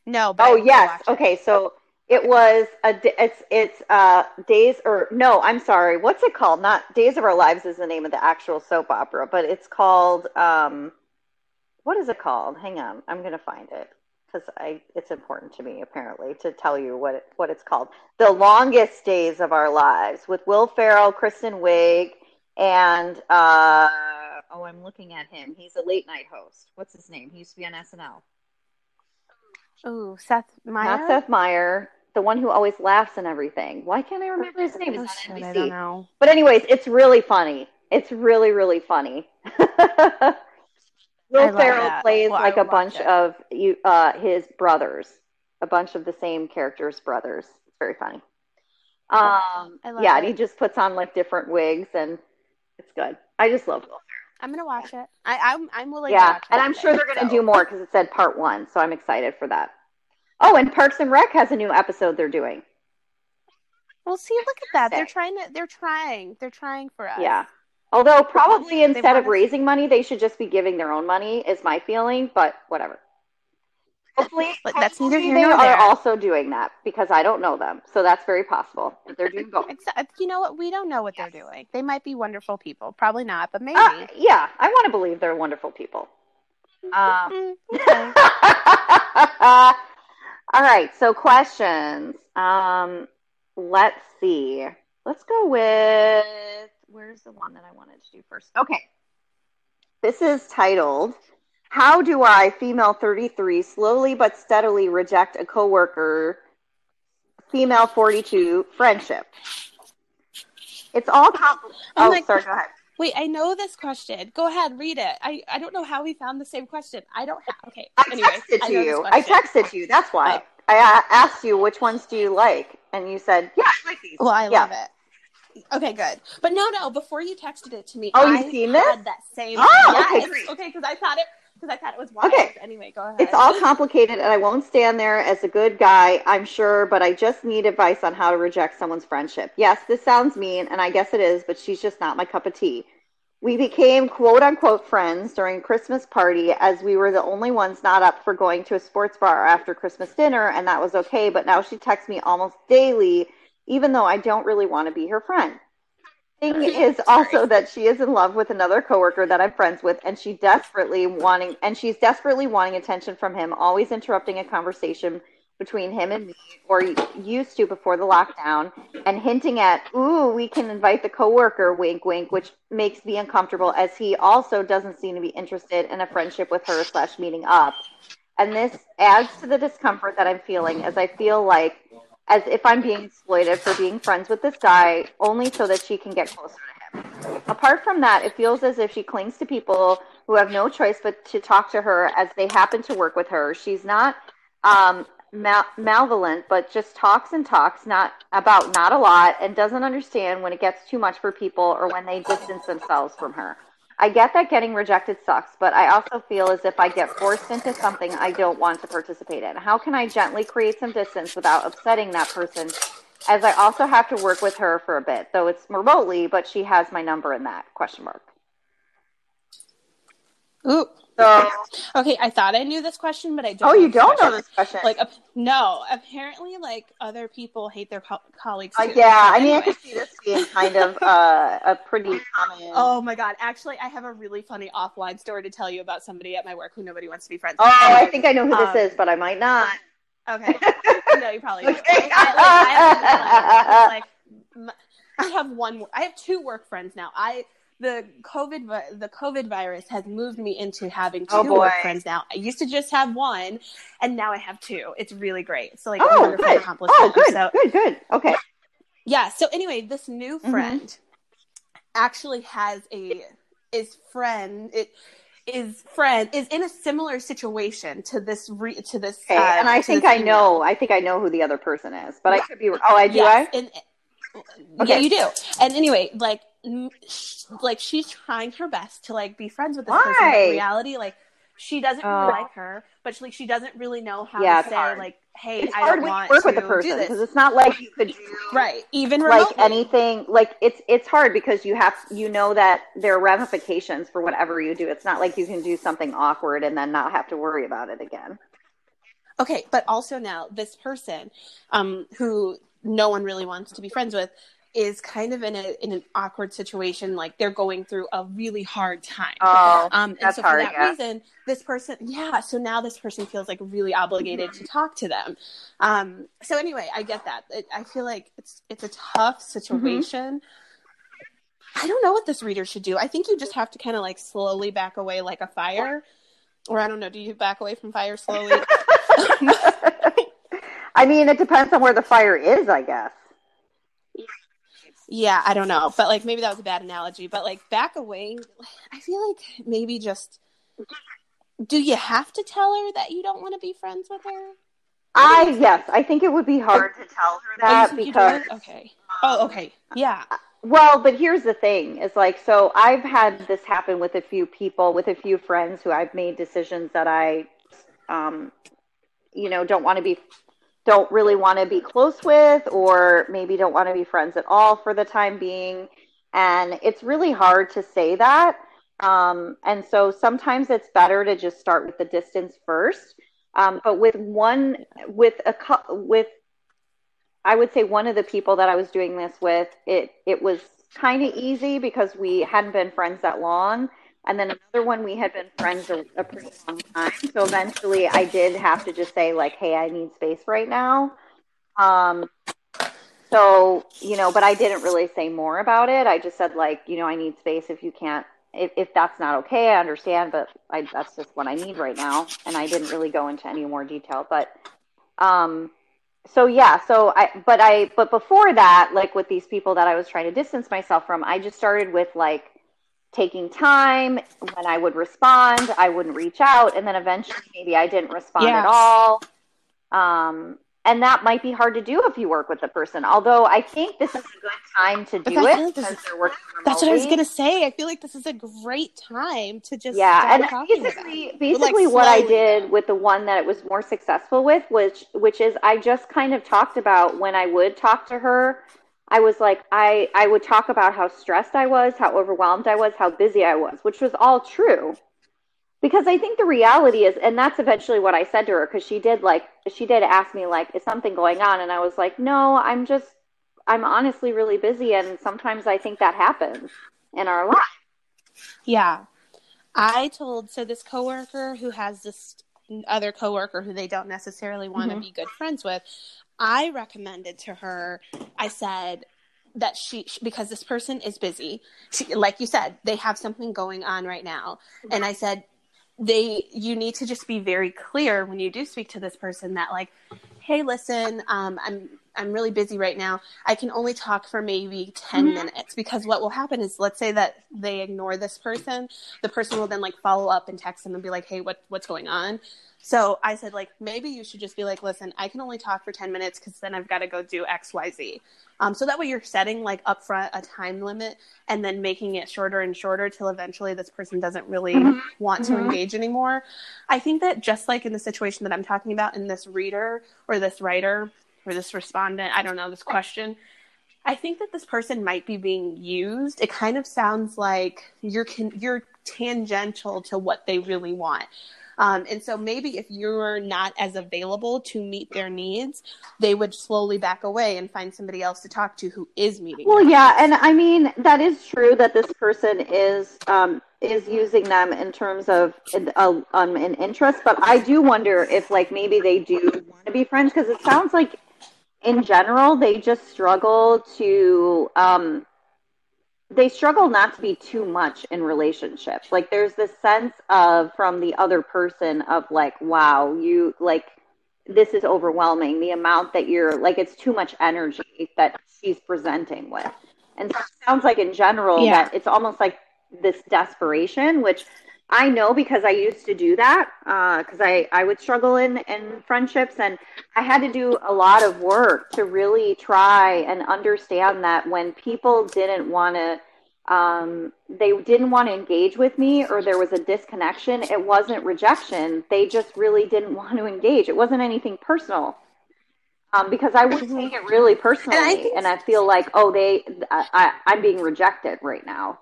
No. But Oh yes. Okay, so it was a it's it's uh days or no, I'm sorry. What's it called? Not Days of Our Lives is the name of the actual soap opera, but it's called um what is it called? Hang on, I'm gonna find it because I it's important to me apparently to tell you what it, what it's called. The Longest Days of Our Lives with Will Ferrell, Kristen Wiig, and uh oh, I'm looking at him. He's a late night host. What's his name? He used to be on SNL. Ooh, Seth Meyer. Not Seth Meyer, the one who always laughs and everything. Why can't I remember his name? Oh, It's shit, I don't know. But anyways, it's really funny. It's really, really funny. Will Ferrell plays Well, like a bunch it. of you, uh, his brothers, a bunch of the same characters' brothers. It's very funny. Um, I love yeah, he just puts on like different wigs, and it's good. I just love Will Ferrell. I'm gonna watch it. I, I'm I'm willing. Yeah, and I'm sure they're going to so. do more because it said part one, so I'm excited for that. Oh, and Parks and Rec has a new episode they're doing. Well, see, look at that. They're trying to. They're trying. They're trying for us. Yeah. Although probably instead of raising money, they should just be giving their own money. Is my feeling, but whatever. Hopefully, But that's neither hopefully here they nor are there. also doing that because I don't know them, so that's very possible. But they're doing both. Except, you know what? We don't know what they're doing. They might be wonderful people. Probably not, but maybe. Uh, yeah, I want to believe they're wonderful people. Uh, Mm, okay. all right, so questions. Um, let's see. Let's go with where's the one that I wanted to do first? Okay. This is titled How Do I, female 33, slowly but steadily reject a coworker, female 42, friendship? It's all compl- Oh Oh, sorry, go ahead. Wait, I know this question. Go ahead, read it. I, I don't know how we found the same question. I don't have. Okay. I anyway, texted I to know you. I texted you. That's why. Oh. I a- asked you which ones do you like, and you said, "Yeah, I like these." Well, I Yeah. love it. Okay, good. But no, no. Before you texted it to me, Oh, you've seen this? that same. Oh, okay, great. Okay, because I thought it. Because I thought it was wild. Okay. Anyway, go ahead. It's all complicated, and I won't stand there as a good guy, I'm sure, but I just need advice on how to reject someone's friendship. Yes, this sounds mean, and I guess it is, but she's just not my cup of tea. We became quote unquote friends during Christmas party as we were the only ones not up for going to a sports bar after Christmas dinner, and that was okay. But now she texts me almost daily, even though I don't really want to be her friend. Thing is also that she is in love with another coworker that I'm friends with, and she desperately wanting and she's desperately wanting attention from him, always interrupting a conversation between him and me, or used to before the lockdown, and hinting at, "Ooh, we can invite the coworker," wink, wink, which makes me uncomfortable, as he also doesn't seem to be interested in a friendship with her slash meeting up. And this adds to the discomfort that I'm feeling, as I feel like as if I'm being exploited for being friends with this guy, only so that she can get closer to him. Apart from that, it feels as if she clings to people who have no choice but to talk to her as they happen to work with her. She's not um, mal- malevolent, but just talks and talks, not about not a lot, and doesn't understand when it gets too much for people or when they distance themselves from her. I get that getting rejected sucks, but I also feel as if I get forced into something I don't want to participate in. How can I gently create some distance without upsetting that person? As I also have to work with her for a bit, though it's remotely, but she has my number in that question mark. Ooh, so, okay, I thought I knew this question, but I don't. Oh, you don't know this question? Like, uh, no. Apparently, like other people hate their co- colleagues. Uh, yeah, I mean, I could see this being kind of uh, a pretty common. Oh my god! Actually, I have a really funny offline story to tell you about somebody at my work who nobody wants to be friends. With. Oh, with. I think I know who um, this is, but I might not. Okay, no, you probably. okay. I, like, I, have, like, I have one. I have two work friends now. I the COVID the COVID virus has moved me into having oh, two oh work friends now. I used to just have one, and now I have two. It's really great. So like, oh, good. Oh, good, so, good, good. Okay. Yeah. So anyway, this new mm-hmm. friend mm-hmm. actually has a is friend it is friend is in a similar situation to this re, to this okay, uh, and I think I know I think I know who the other person is, but yeah. I could be oh I do yes. I and, okay. yeah you do and anyway like like she's trying her best to like be friends with this Why? person. But in reality, like she doesn't really oh. like her, but she, like she doesn't really know how yeah, to say hard. like, "Hey, it's I don't want work to with the person because it's not like you could do right even like anything. Like it's it's hard because you have you know that there are ramifications for whatever you do. It's not like you can do something awkward and then not have to worry about it again. Okay, but also now this person, um, who no one really wants to be friends with, is kind of in a in an awkward situation like they're going through a really hard time. Oh um and that's so hard, for that yeah. reason this person yeah so now this person feels like really obligated to talk to them. Um so anyway i get that. It, i feel like it's it's a tough mm-hmm. situation. Mm-hmm. i don't know what this reader should do. I think you just have to kind of like slowly back away like a fire. Or i don't know do you back away from fire slowly? I mean it depends on where the fire is i guess yeah, I don't know, but like maybe that was a bad analogy, but like back away, I feel like maybe just do you have to tell her that you don't want to be friends with her? I yes, I think it would be hard to tell her that oh, because okay. Oh, okay. Yeah. Well, but here's the thing: is like so I've had this happen with a few people, with a few friends who I've made decisions that I, um, you know, don't want to be don't really want to be close with or maybe don't want to be friends at all for the time being. And it's really hard to say that. Um, and so sometimes it's better to just start with the distance first. Um, but with one, with a, with, I would say one of the people that I was doing this with, it, it was kind of easy because we hadn't been friends that long. And then another one, we had been friends a, a pretty long time. So eventually I did have to just say, like, hey, I need space right now. Um, so, you know, but I didn't really say more about it. I just said, like, you know, I need space if you can't, if, if that's not okay, I understand, but I, that's just what I need right now. And I didn't really go into any more detail. But, um, so yeah, so I, but I, but before that, like with these people that I was trying to distance myself from, I just started with like, taking time. When I would respond, I wouldn't reach out. And then eventually, maybe I didn't respond at all. Um, and that might be hard to do if you work with the person. Although I think this is a good time to do it because is, they're working remotely. That's what I was gonna say. I feel like this is a great time to just yeah. And basically, basically, like what I did with the one that it was more successful with, which which is I just kind of talked about when I would talk to her I was like, I, I would talk about how stressed I was, how overwhelmed I was, how busy I was, which was all true. Because I think the reality is, and that's eventually what I said to her, because she did like, she did ask me, like, is something going on? And I was like, no, I'm just, I'm honestly really busy. And sometimes I think that happens in our lives. Yeah. I told, so this coworker who has this other coworker who they don't necessarily want to Mhm. be good friends with, I recommended to her, I said that she, because this person is busy, she, like you said, they have something going on right now. And I said, they, you need to just be very clear when you do speak to this person that like, hey, listen, um, I'm, I'm really busy right now. I can only talk for maybe 10 Mhm. minutes because what will happen is let's say that they ignore this person, the person will then like follow up and text them and be like, "Hey, what what's going on?" So I said like maybe you should just be like, "Listen, I can only talk for 10 minutes cuz then I've got to go do XYZ." Um, so that way you're setting like upfront a time limit and then making it shorter and shorter till eventually this person doesn't really Mhm. want to Mhm. engage anymore. I think that just like in the situation that I'm talking about in this reader or this writer or this respondent, I don't know, this question, I think that this person might be being used. It kind of sounds like you're con- you're tangential to what they really want. Um, and so maybe if you're not as available to meet their needs, they would slowly back away and find somebody else to talk to who is meeting. Well, yeah, needs. and I mean that is true that this person is um, is using them in terms of uh, um, an interest, but I do wonder if like maybe they do want to be friends because it sounds like in general they just struggle to um, they struggle not to be too much in relationships. Like there's this sense of from the other person of like, wow, you like this is overwhelming. The amount that you're like, it's too much energy that she's presenting with. And so it sounds like in general Yeah. that it's almost like this desperation, which I know because I used to do that because I, I would struggle in, in friendships and I had to do a lot of work to really try and understand that when people didn't want to um, they didn't want to engage with me or there was a disconnection, it wasn't rejection. They just really didn't want to engage. It wasn't anything personal. Um, because I would take it really personally, And I and I, feel like, oh, they, I, I, I'm being rejected right now.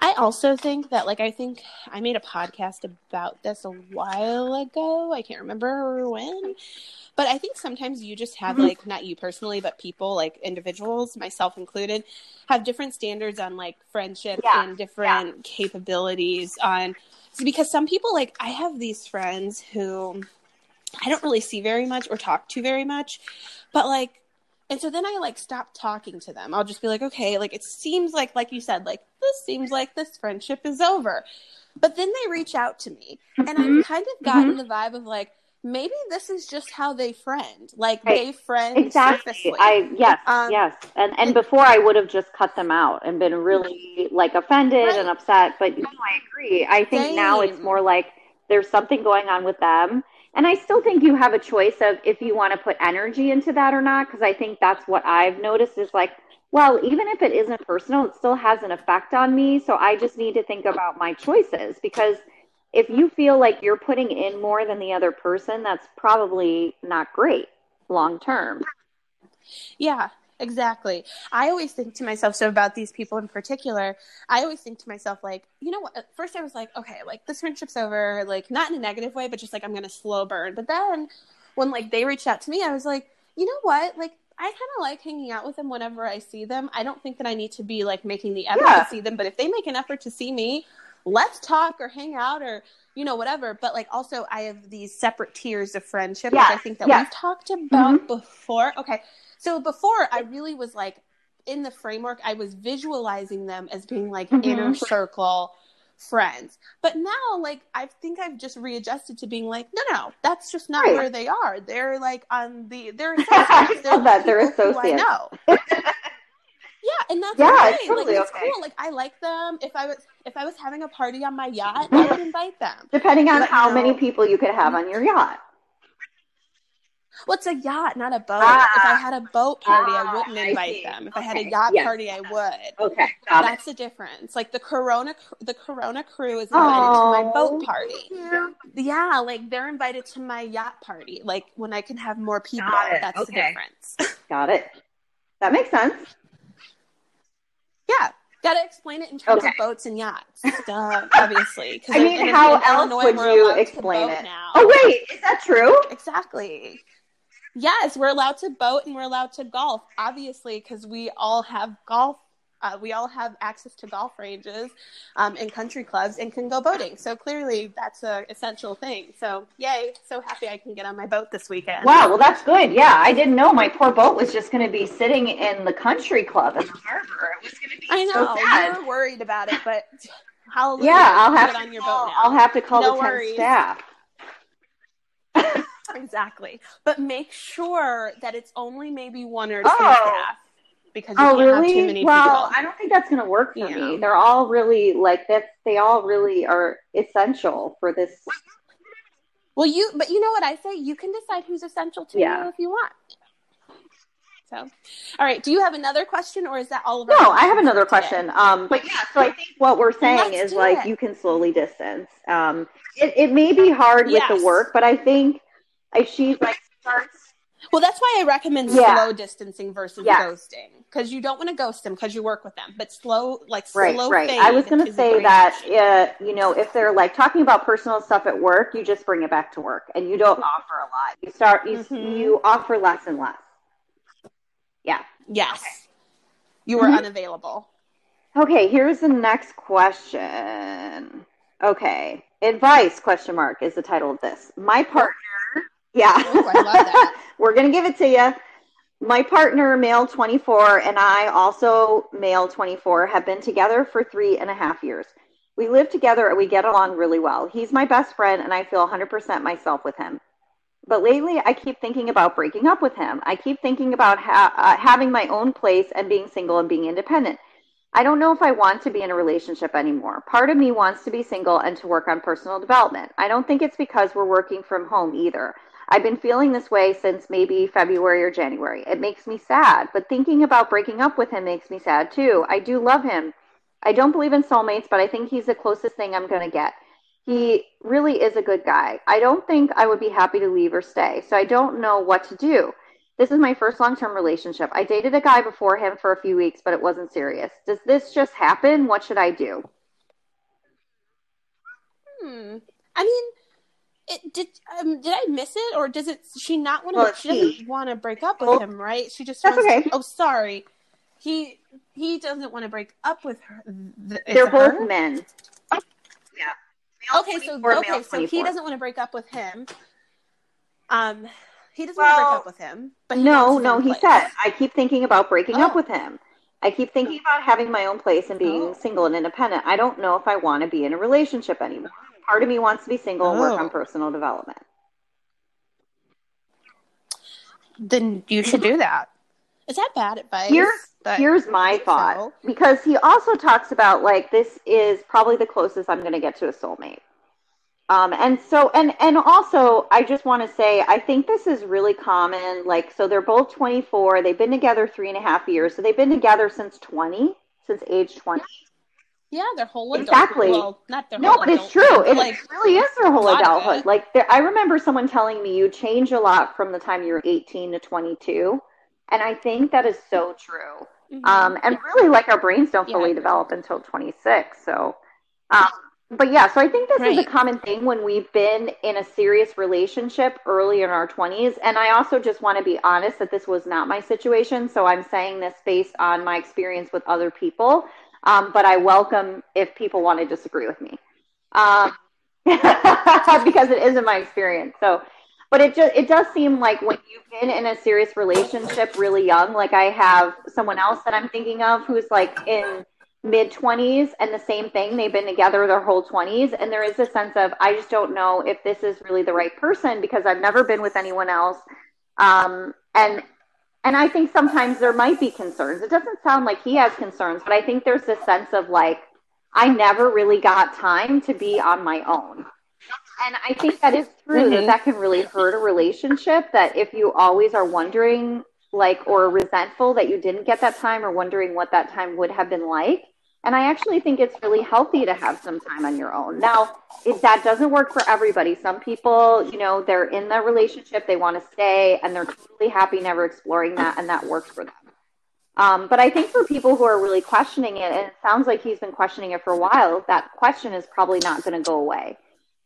I also think that, like, I think I made a podcast about this a while ago. I can't remember when. But I think sometimes you just have, mm-hmm. like, not you personally, but people, like individuals, myself included, have different standards on, like, friendship Yeah, and different capabilities on. Because some people, like, I have these friends who I don't really see very much or talk to very much, but, like, and so then I like stop talking to them. I'll just be like, okay, like it seems like, like you said, like this seems like this friendship is over. But then they reach out to me, and Mm-hmm. I've kind of gotten the vibe of like maybe this is just how they friend, like Right. they friend Exactly. surfacely. I yes, Um, yes. And and before I would have just cut them out and been really like offended Right. and upset. But no, I agree. I think now it's more like there's something going on with them. And I still think you have a choice of if you want to put energy into that or not, because I think that's what I've noticed is like, well, even if it isn't personal, it still has an effect on me. So I just need to think about my choices because if you feel like you're putting in more than the other person, that's probably not great long term. Yeah, exactly. I always think to myself, so about these people in particular, I always think to myself, like, you know what? At first, I was like, okay, like this friendship's over, like, not in a negative way, but just like I'm going to slow burn. But then when like they reached out to me, I was like, you know what? Like, I kind of like hanging out with them whenever I see them. I don't think that I need to be like making the effort Yeah. to see them, but if they make an effort to see me, let's talk or hang out or you know whatever but like also i have these separate tiers of friendship which i think that yes. we've talked mm-hmm. about before okay so before I really was like in the framework, I was visualizing them as being like Mhm. inner circle friends. But now like I think I've just readjusted to being like, no, no, that's just not Right. where they are. They're like on the they're I associates. love that. They're who I know. yeah, and that's Yeah, okay. it's totally like it's okay. cool. Like I like them. If I was if I was having a party on my yacht, I would invite them. Depending on But how no. many people you could have on your yacht. Well, a yacht, not a boat. Ah. if I had a boat party, I Ah, wouldn't invite see. them. If I had a yacht yes. party, I would. Okay, got That's the difference. Like the Corona, the Corona crew is invited to my Oh. boat party. Yeah, like they're invited to my yacht party. Like when I can have more people, Got it. that's the Okay. difference. Got it. That makes sense. yeah, gotta explain it in terms Okay. of boats and yachts, Duh, obviously. I mean, how else Illinois, would you explain it? Now. Oh wait, is that true? Exactly. Yes, we're allowed to boat and we're allowed to golf, obviously, because we all have golf. Uh, we all have access to golf ranges um, and country clubs and can go boating. So clearly, that's a essential thing. So yay! So happy I can get on my boat this weekend. Wow, well that's good. Yeah, I didn't know my poor boat was just going to be sitting in the country club in the harbor. It was going to be I so know sad. you were worried about it, but hallelujah! yeah, I'll have to on your call, boat. I'll have to call No the worries. staff. Exactly, but make sure that it's only maybe one or two Oh. staff because you Oh can't have too really? many Well, people. I don't think that's going to work for Yeah. me. They're all really like that's they all really are essential for this. Well, you, but you know what I say? You can decide who's essential to Yeah. you if you want. So, all right. Do you have another question, or is that all of? No, I have another question. Um, but yeah, so I think what we're saying Let's is like it. you can slowly distance. Um, it, it may be hard with the work, but I think if she like starts, Well, that's why I recommend Yeah. slow distancing versus Yeah. ghosting because you don't want to ghost them because you work with them, but slow, like right, slow. right. I was going to say that uh, you know if they're like talking about personal stuff at work, you just bring it back to work, and you don't offer a lot. You start you Mhm. you offer less and less. Yeah. Yes, you were Mhm. unavailable. Okay, here's the next question. Okay, advice question mark is the title of this. My partner, yeah, Ooh, I love that. we're gonna give it to you. My partner, male 24, and I, also male 24, have been together for three and a half years. We live together and we get along really well. He's my best friend, and I feel 100% myself with him. But lately, I keep thinking about breaking up with him. I keep thinking about ha- uh, having my own place and being single and being independent. I don't know if I want to be in a relationship anymore. Part of me wants to be single and to work on personal development. I don't think it's because we're working from home either. I've been feeling this way since maybe February or January. It makes me sad, but thinking about breaking up with him makes me sad too. I do love him. I don't believe in soulmates, but I think he's the closest thing I'm going to get. He really is a good guy. I don't think I would be happy to leave or stay, so I don't know what to do. This is my first long term relationship. I dated a guy before him for a few weeks, but it wasn't serious. Does this just happen? What should I do? Hmm. I mean, it did. Um, did I miss it, or does it? She not want to? Well, she doesn't want to break up with Well, him, right? She just that's wants. okay. To, oh, sorry. He he doesn't want to break up with her. Th- They're both her? men. Yeah. Male Okay, so 24, okay, male so he doesn't want to break up with him. Um, he doesn't Well, want to break up with him, but he no, no, he place. said, I keep thinking about breaking up Oh. with him. I keep thinking about having my own place and being Oh. single and independent. I don't know if I want to be in a relationship anymore. Part of me wants to be single and work Oh. on personal development. Then you should do that. Is that bad advice? Here's That- here's my thought so. because he also talks about like this is probably the closest I'm going to get to a soulmate. Um, and so and and also I just want to say I think this is really common. Like so they're both 24. They've been together three and a half years. So they've been together since 20, since age 20. Yeah, their whole adult. Exactly. Well, not their No, whole but it's adulthood, true. It like really is their whole a lot of adulthood. Like there, I remember someone telling me you change a lot from the time you're 18 to 22, and I think that is so true. mhm. Um, and really, like our brains don't fully agree. develop until 26. So, um, but yeah, so I think this is a common thing when we've been in a serious relationship early in our 20s. And I also just want to be honest that this was not my situation. So I'm saying this based on my experience with other people. Um, but I welcome if people want to disagree with me. Um, because it isn't my experience. So, but it just it does seem like when you've been in a serious relationship really young, like I have someone else that I'm thinking of who's like in mid 20s and the same thing they've been together their whole 20s and there is a sense of I just don't know if this is really the right person because I've never been with anyone else um and and I think sometimes there might be concerns. It doesn't sound like he has concerns, but I think there's this sense of like I never really got time to be on my own. And I think that is true Mhm. that that can really hurt a relationship. That if you always are wondering, like, or resentful that you didn't get that time or wondering what that time would have been like. And I actually think it's really healthy to have some time on your own. Now, if that doesn't work for everybody, some people, you know, they're in the relationship, they want to stay, and they're totally happy never exploring that, and that works for them. Um, but I think for people who are really questioning it, and it sounds like he's been questioning it for a while, that question is probably not going to go away.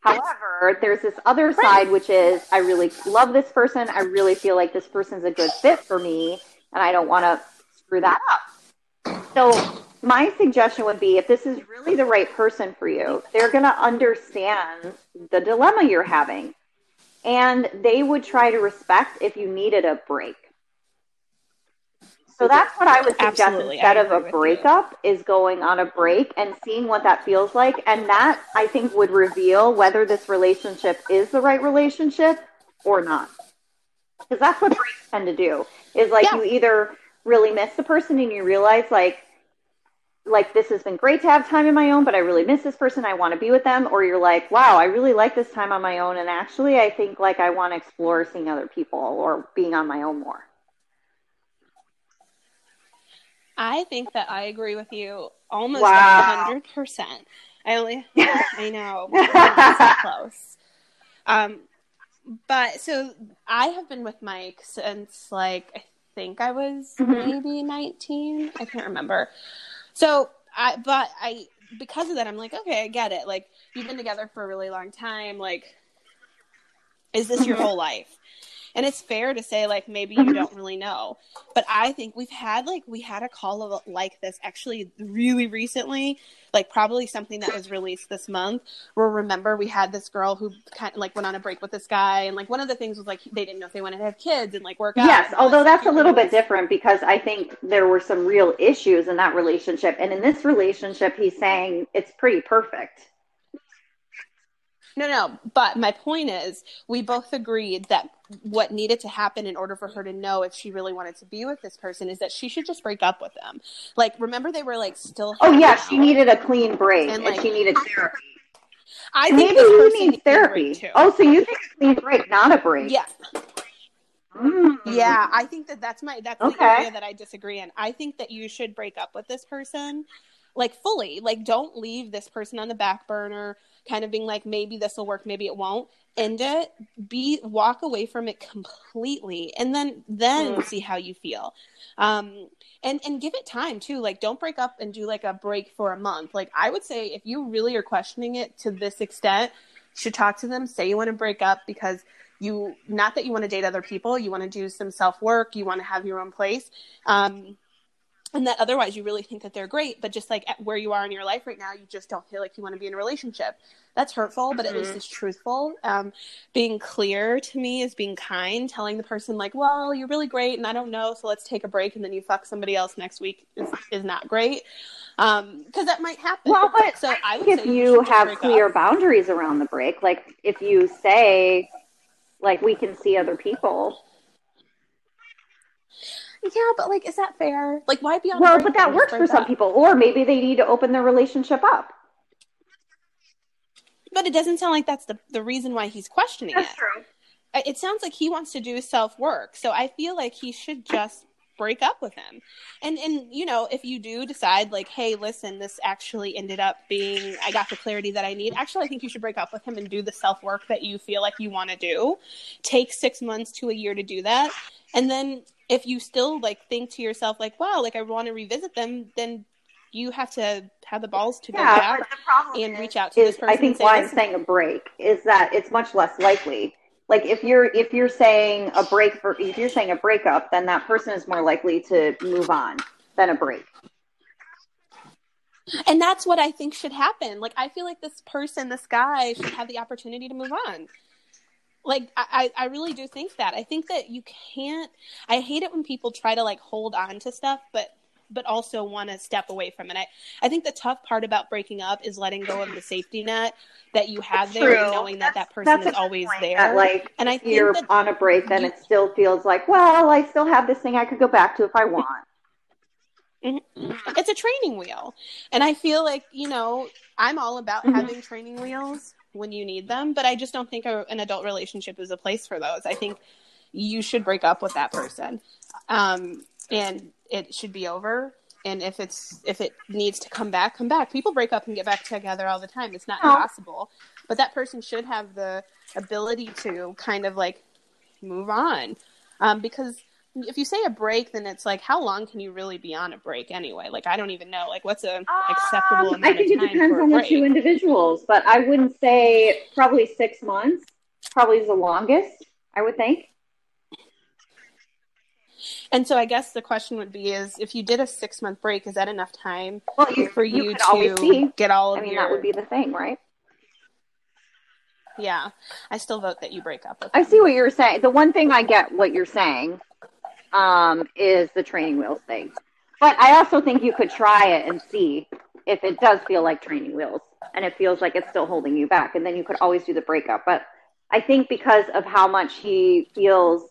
However, there's this other side, which is I really love this person. I really feel like this person's a good fit for me, and I don't want to screw that up. So, my suggestion would be if this is really the right person for you, they're going to understand the dilemma you're having, and they would try to respect if you needed a break. So that's what I would suggest Absolutely, instead of a with you. breakup is going on a break and seeing what that feels like. And that I think would reveal whether this relationship is the right relationship or not. Because that's what breaks tend to do. Is like Yeah. you either really miss the person and you realize like like this has been great to have time in my own, but I really miss this person. I want to be with them. Or you're like, wow, I really like this time on my own, and actually, I think like I want to explore seeing other people or being on my own more. I think that I agree with you almost Wow. hundred percent. I only, I know, so close. Um, but so I have been with Mike since like I think I was Mhm. maybe nineteen. I can't remember. So I, but I because of that, I'm like, okay, I get it. Like you've been together for a really long time. Like, is this your Mhm. whole life? And it's fair to say, like, maybe you don't really know. But I think we've had, like, we had a call of, like this actually really recently, like, probably something that was released this month. Where remember, we had this girl who kind of, like, went on a break with this guy. And, like, one of the things was, like, they didn't know if they wanted to have kids and, like, work out. Yes, although that's a little bit different because I think there were some real issues in that relationship. And in this relationship, he's saying it's pretty perfect. No, no. But my point is, we both agreed that what needed to happen in order for her to know if she really wanted to be with this person is that she should just break up with them. Like, remember they were like still. Oh, yeah, she needed a clean break And, and, she needed therapy. I think Maybe this he person needs needs a break, therapy. too. Oh, so you think a clean break, not a break? Yeah, Mm. yeah. I think that that's my that's Okay. the area that I disagree in. I think that you should break up with this person, like fully. Like, don't leave this person on the back burner. Kind of being like, maybe this will work, maybe it won't. End it. Be walk away from it completely, and then then Mm. see how you feel. Um, and and give it time too. Like, don't break up and do like a break for a month. Like, I would say if you really are questioning it to this extent, should talk to them. Say you want to break up because you not that you want to date other people you want to do some self work you want to have your own place um, and that otherwise you really think that they're great but just like at where you are in your life right now you just don't feel like you want to be in a relationship. That's hurtful but at least it's truthful. Um, being clear to me is being kind telling the person like well you're really great and i don't know so let's take a break and then you fuck somebody else next week is, is not great. Because that might happen. Well, but so i would if say you should have clear up. boundaries around the break, like if you say, like, we can see other people. Yeah but like is that fair like why be on a Well, but that works for break some up? people. Or maybe they need to open their relationship up. But it doesn't sound like that's the, the reason why he's questioning it. true. It sounds like he wants to do self work. So I feel like he should just break up with him. And and you know, if you do decide like, hey, listen, this actually ended up being I got the clarity that I need. Actually, I think you should break up with him and do the self work that you feel like you want to do. Take 6 months to a year to do that. And then if you still like think to yourself like, wow, like I want to revisit them, then you have to have the balls to go Yeah, back the and is- reach out to is this person. I think why I'm saying a break is that it's much less likely. Like if you're if you're saying a break for if you're saying a breakup, then that person is more likely to move on than a break. And that's what I think should happen. Like, I feel like this person, this guy, should have the opportunity to move on. Like, I, I really do think that. I think that you can't. I hate it when people try to like hold on to stuff, but but also want to step away from it. I, I think the tough part about breaking up is letting go of the safety net that you have there, and knowing that that person That's is always there. that, like and I think you're that on a break, then you- it still feels like, well, I still have this thing I could go back to if I want. it's a training wheel and i feel like you know i'm all about Mhm. having training wheels when you need them. But I just don't think a, an adult relationship is a place for those. I think you should break up with that person, um, and it should be over. And if it's if it needs to come back, come back. People break up and get back together all the time. It's not Oh. impossible, but that person should have the ability to kind of like move on, um, because if you say a break, then it's like how long can you really be on a break anyway? Like I don't even know. Like what's a acceptable Um, I think it depends on the two individuals, but I wouldn't say probably six months. Probably is the longest, I would think. And so I guess the question would be: is if you did a six month break, is that enough time Well, you, for you you, to get all of I mean, your? that would be the thing, right? Yeah, I still vote that you break up with. I see what you're saying. The one thing I get what you're saying um, is the training wheels thing. But I also think you could try it and see if it does feel like training wheels and it feels like it's still holding you back. And then you could always do the breakup. But I think because of how much he feels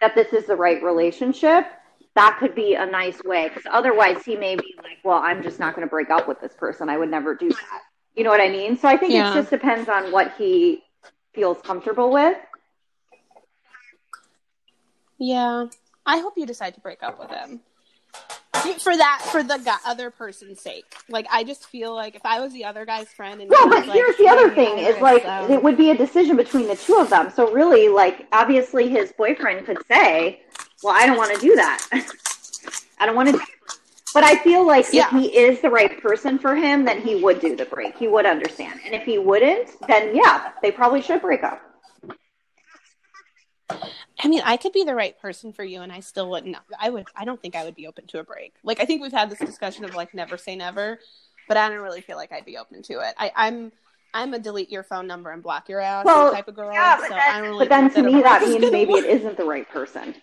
that this is the right relationship, that could be a nice way. Because otherwise, he may be like, well, I'm just not going to break up with this person. I would never do that. You know what I mean? So I think Yeah. it just depends on what he feels comfortable with. Yeah, I hope you decide to break up with him for that for the other person's sake. Like I just feel like if I was the other guy's friend and No, was but like, here's the other thing: is like them." it would be a decision between the two of them. So really, like obviously, his boyfriend could say, "Well, I don't want to do that. I don't want to." But I feel like Yeah. if he is the right person for him, then he would do the break. He would understand. And if he wouldn't, then yeah, they probably should break up. I mean, I could be the right person for you, and I still wouldn't. I would. I don't think I would be open to a break. Like I think we've had this discussion of like never say never, but I don't really feel like I'd be open to it. I, I'm. I'm a delete your phone number and block your ass Well, type of girl. Yeah, but so then, I don't really but then to me, that means maybe work. it isn't the right person.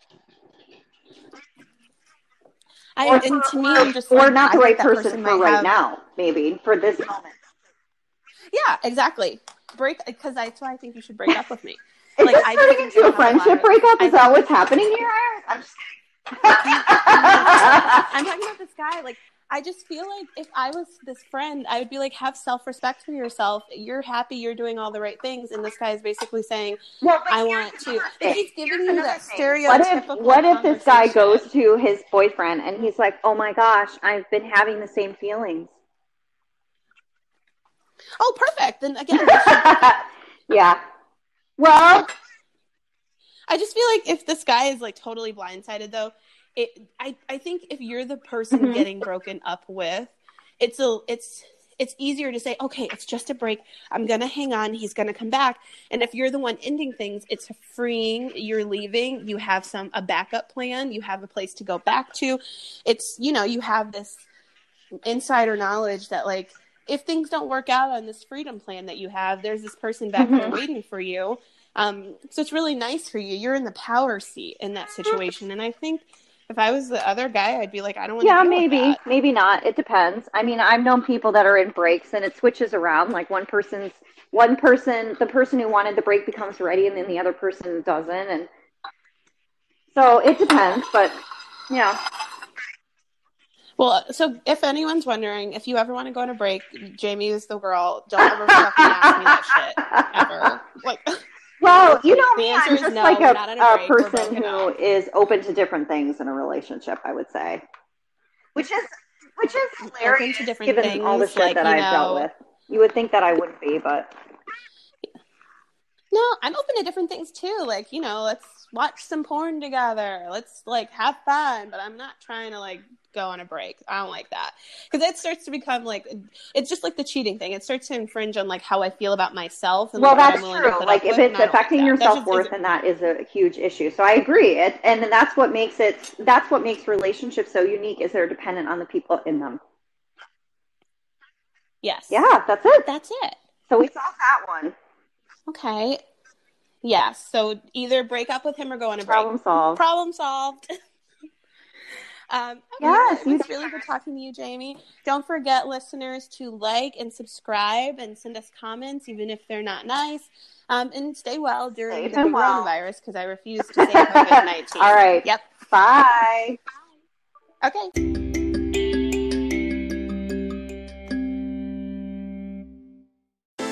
I, Or, and to me, I'm just or like, not the right that person, for right have- now, maybe for this moment. Yeah, exactly. Break because that's why I think you should break up with me. Is Like, this I turning into a you a lot friendship breakup? Is that what's happening here? I'm just I'm talking about this guy. Like, I just feel like if I was this friend, I would be like, have self respect for yourself. You're happy. You're doing all the right things, and this guy is basically saying, Well, I want to. he's giving Here's you that thing. stereotypical. What if what if this guy goes to his boyfriend and he's like, "Oh my gosh, I've been having the same feelings." Oh, perfect. Then again, yeah. Well, I just feel like if this guy is like totally blindsided, though, it I I think if you're the person Mhm. getting broken up with, it's a it's it's easier to say, okay, it's just a break. I'm gonna hang on. He's gonna come back. And if you're the one ending things, it's freeing. You're leaving. You have some a backup plan. You have a place to go back to. It's you know you have this insider knowledge that like if things don't work out on this freedom plan that you have, there's this person back there Mhm. waiting for you. Um, so it's really nice for you. You're in the power seat in that situation, and I think if I was the other guy, I'd be like, I don't want. yeah, to with maybe, maybe not. It depends. I mean, I've known people that are in breaks and it switches around. Like one person's one person, the person who wanted the break becomes ready, and then the other person doesn't, and so it depends. But yeah, Well, so if anyone's wondering, if you ever want to go on a break, Jamie is the girl. Don't ever fucking ask me that shit ever. Like, Well, you know The me, answer I'm is just no, like a, a a person who up. is open to different things in a relationship, I would say. Which is which is hilarious to different given all the shit like, that I've dealt with. You would think that I wouldn't be, but no, I'm open to different things too. Like, you know, let's watch some porn together. Let's like have fun, but I'm not trying to like go on a break. I don't like that because it starts to become like it's just like the cheating thing. It starts to infringe on like how I feel about myself. And well, like, that's I'm willing to true. Like if it's and like affecting your self worth, and that is a huge issue. So I agree. It, and then that's what makes it. That's what makes relationships so unique. Is they're dependent on the people in them. yes, Yeah, that's it. that's it. So we solved that one. Okay. Yes. So either break up with him or go on a break. Problem solved. Problem solved. um, okay, Yes, it you really good talking to you, Jamie. Don't forget, listeners, to like and subscribe and send us comments, even if they're not nice. Um, and stay well during Safe the and well. coronavirus because I refuse to say COVID 19. All right. Yep. Bye. Okay.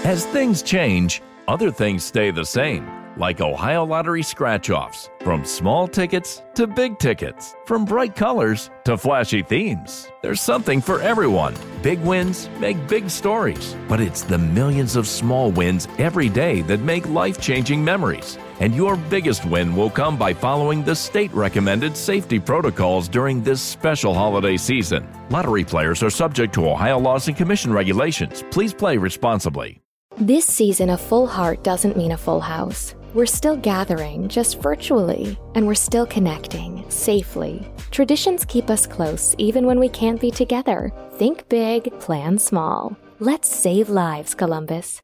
As things change, other things stay the same, like Ohio Lottery scratch offs. From small tickets to big tickets, from bright colors to flashy themes. There's something for everyone. Big wins make big stories, but it's the millions of small wins every day that make life changing memories. And your biggest win will come by following the state recommended safety protocols during this special holiday season. Lottery players are subject to Ohio laws and commission regulations. Please play responsibly. This season, a full heart doesn't mean a full house. We're still gathering, just virtually, and we're still connecting, safely. Traditions keep us close even when we can't be together. Think big, plan small. Let's save lives, Columbus.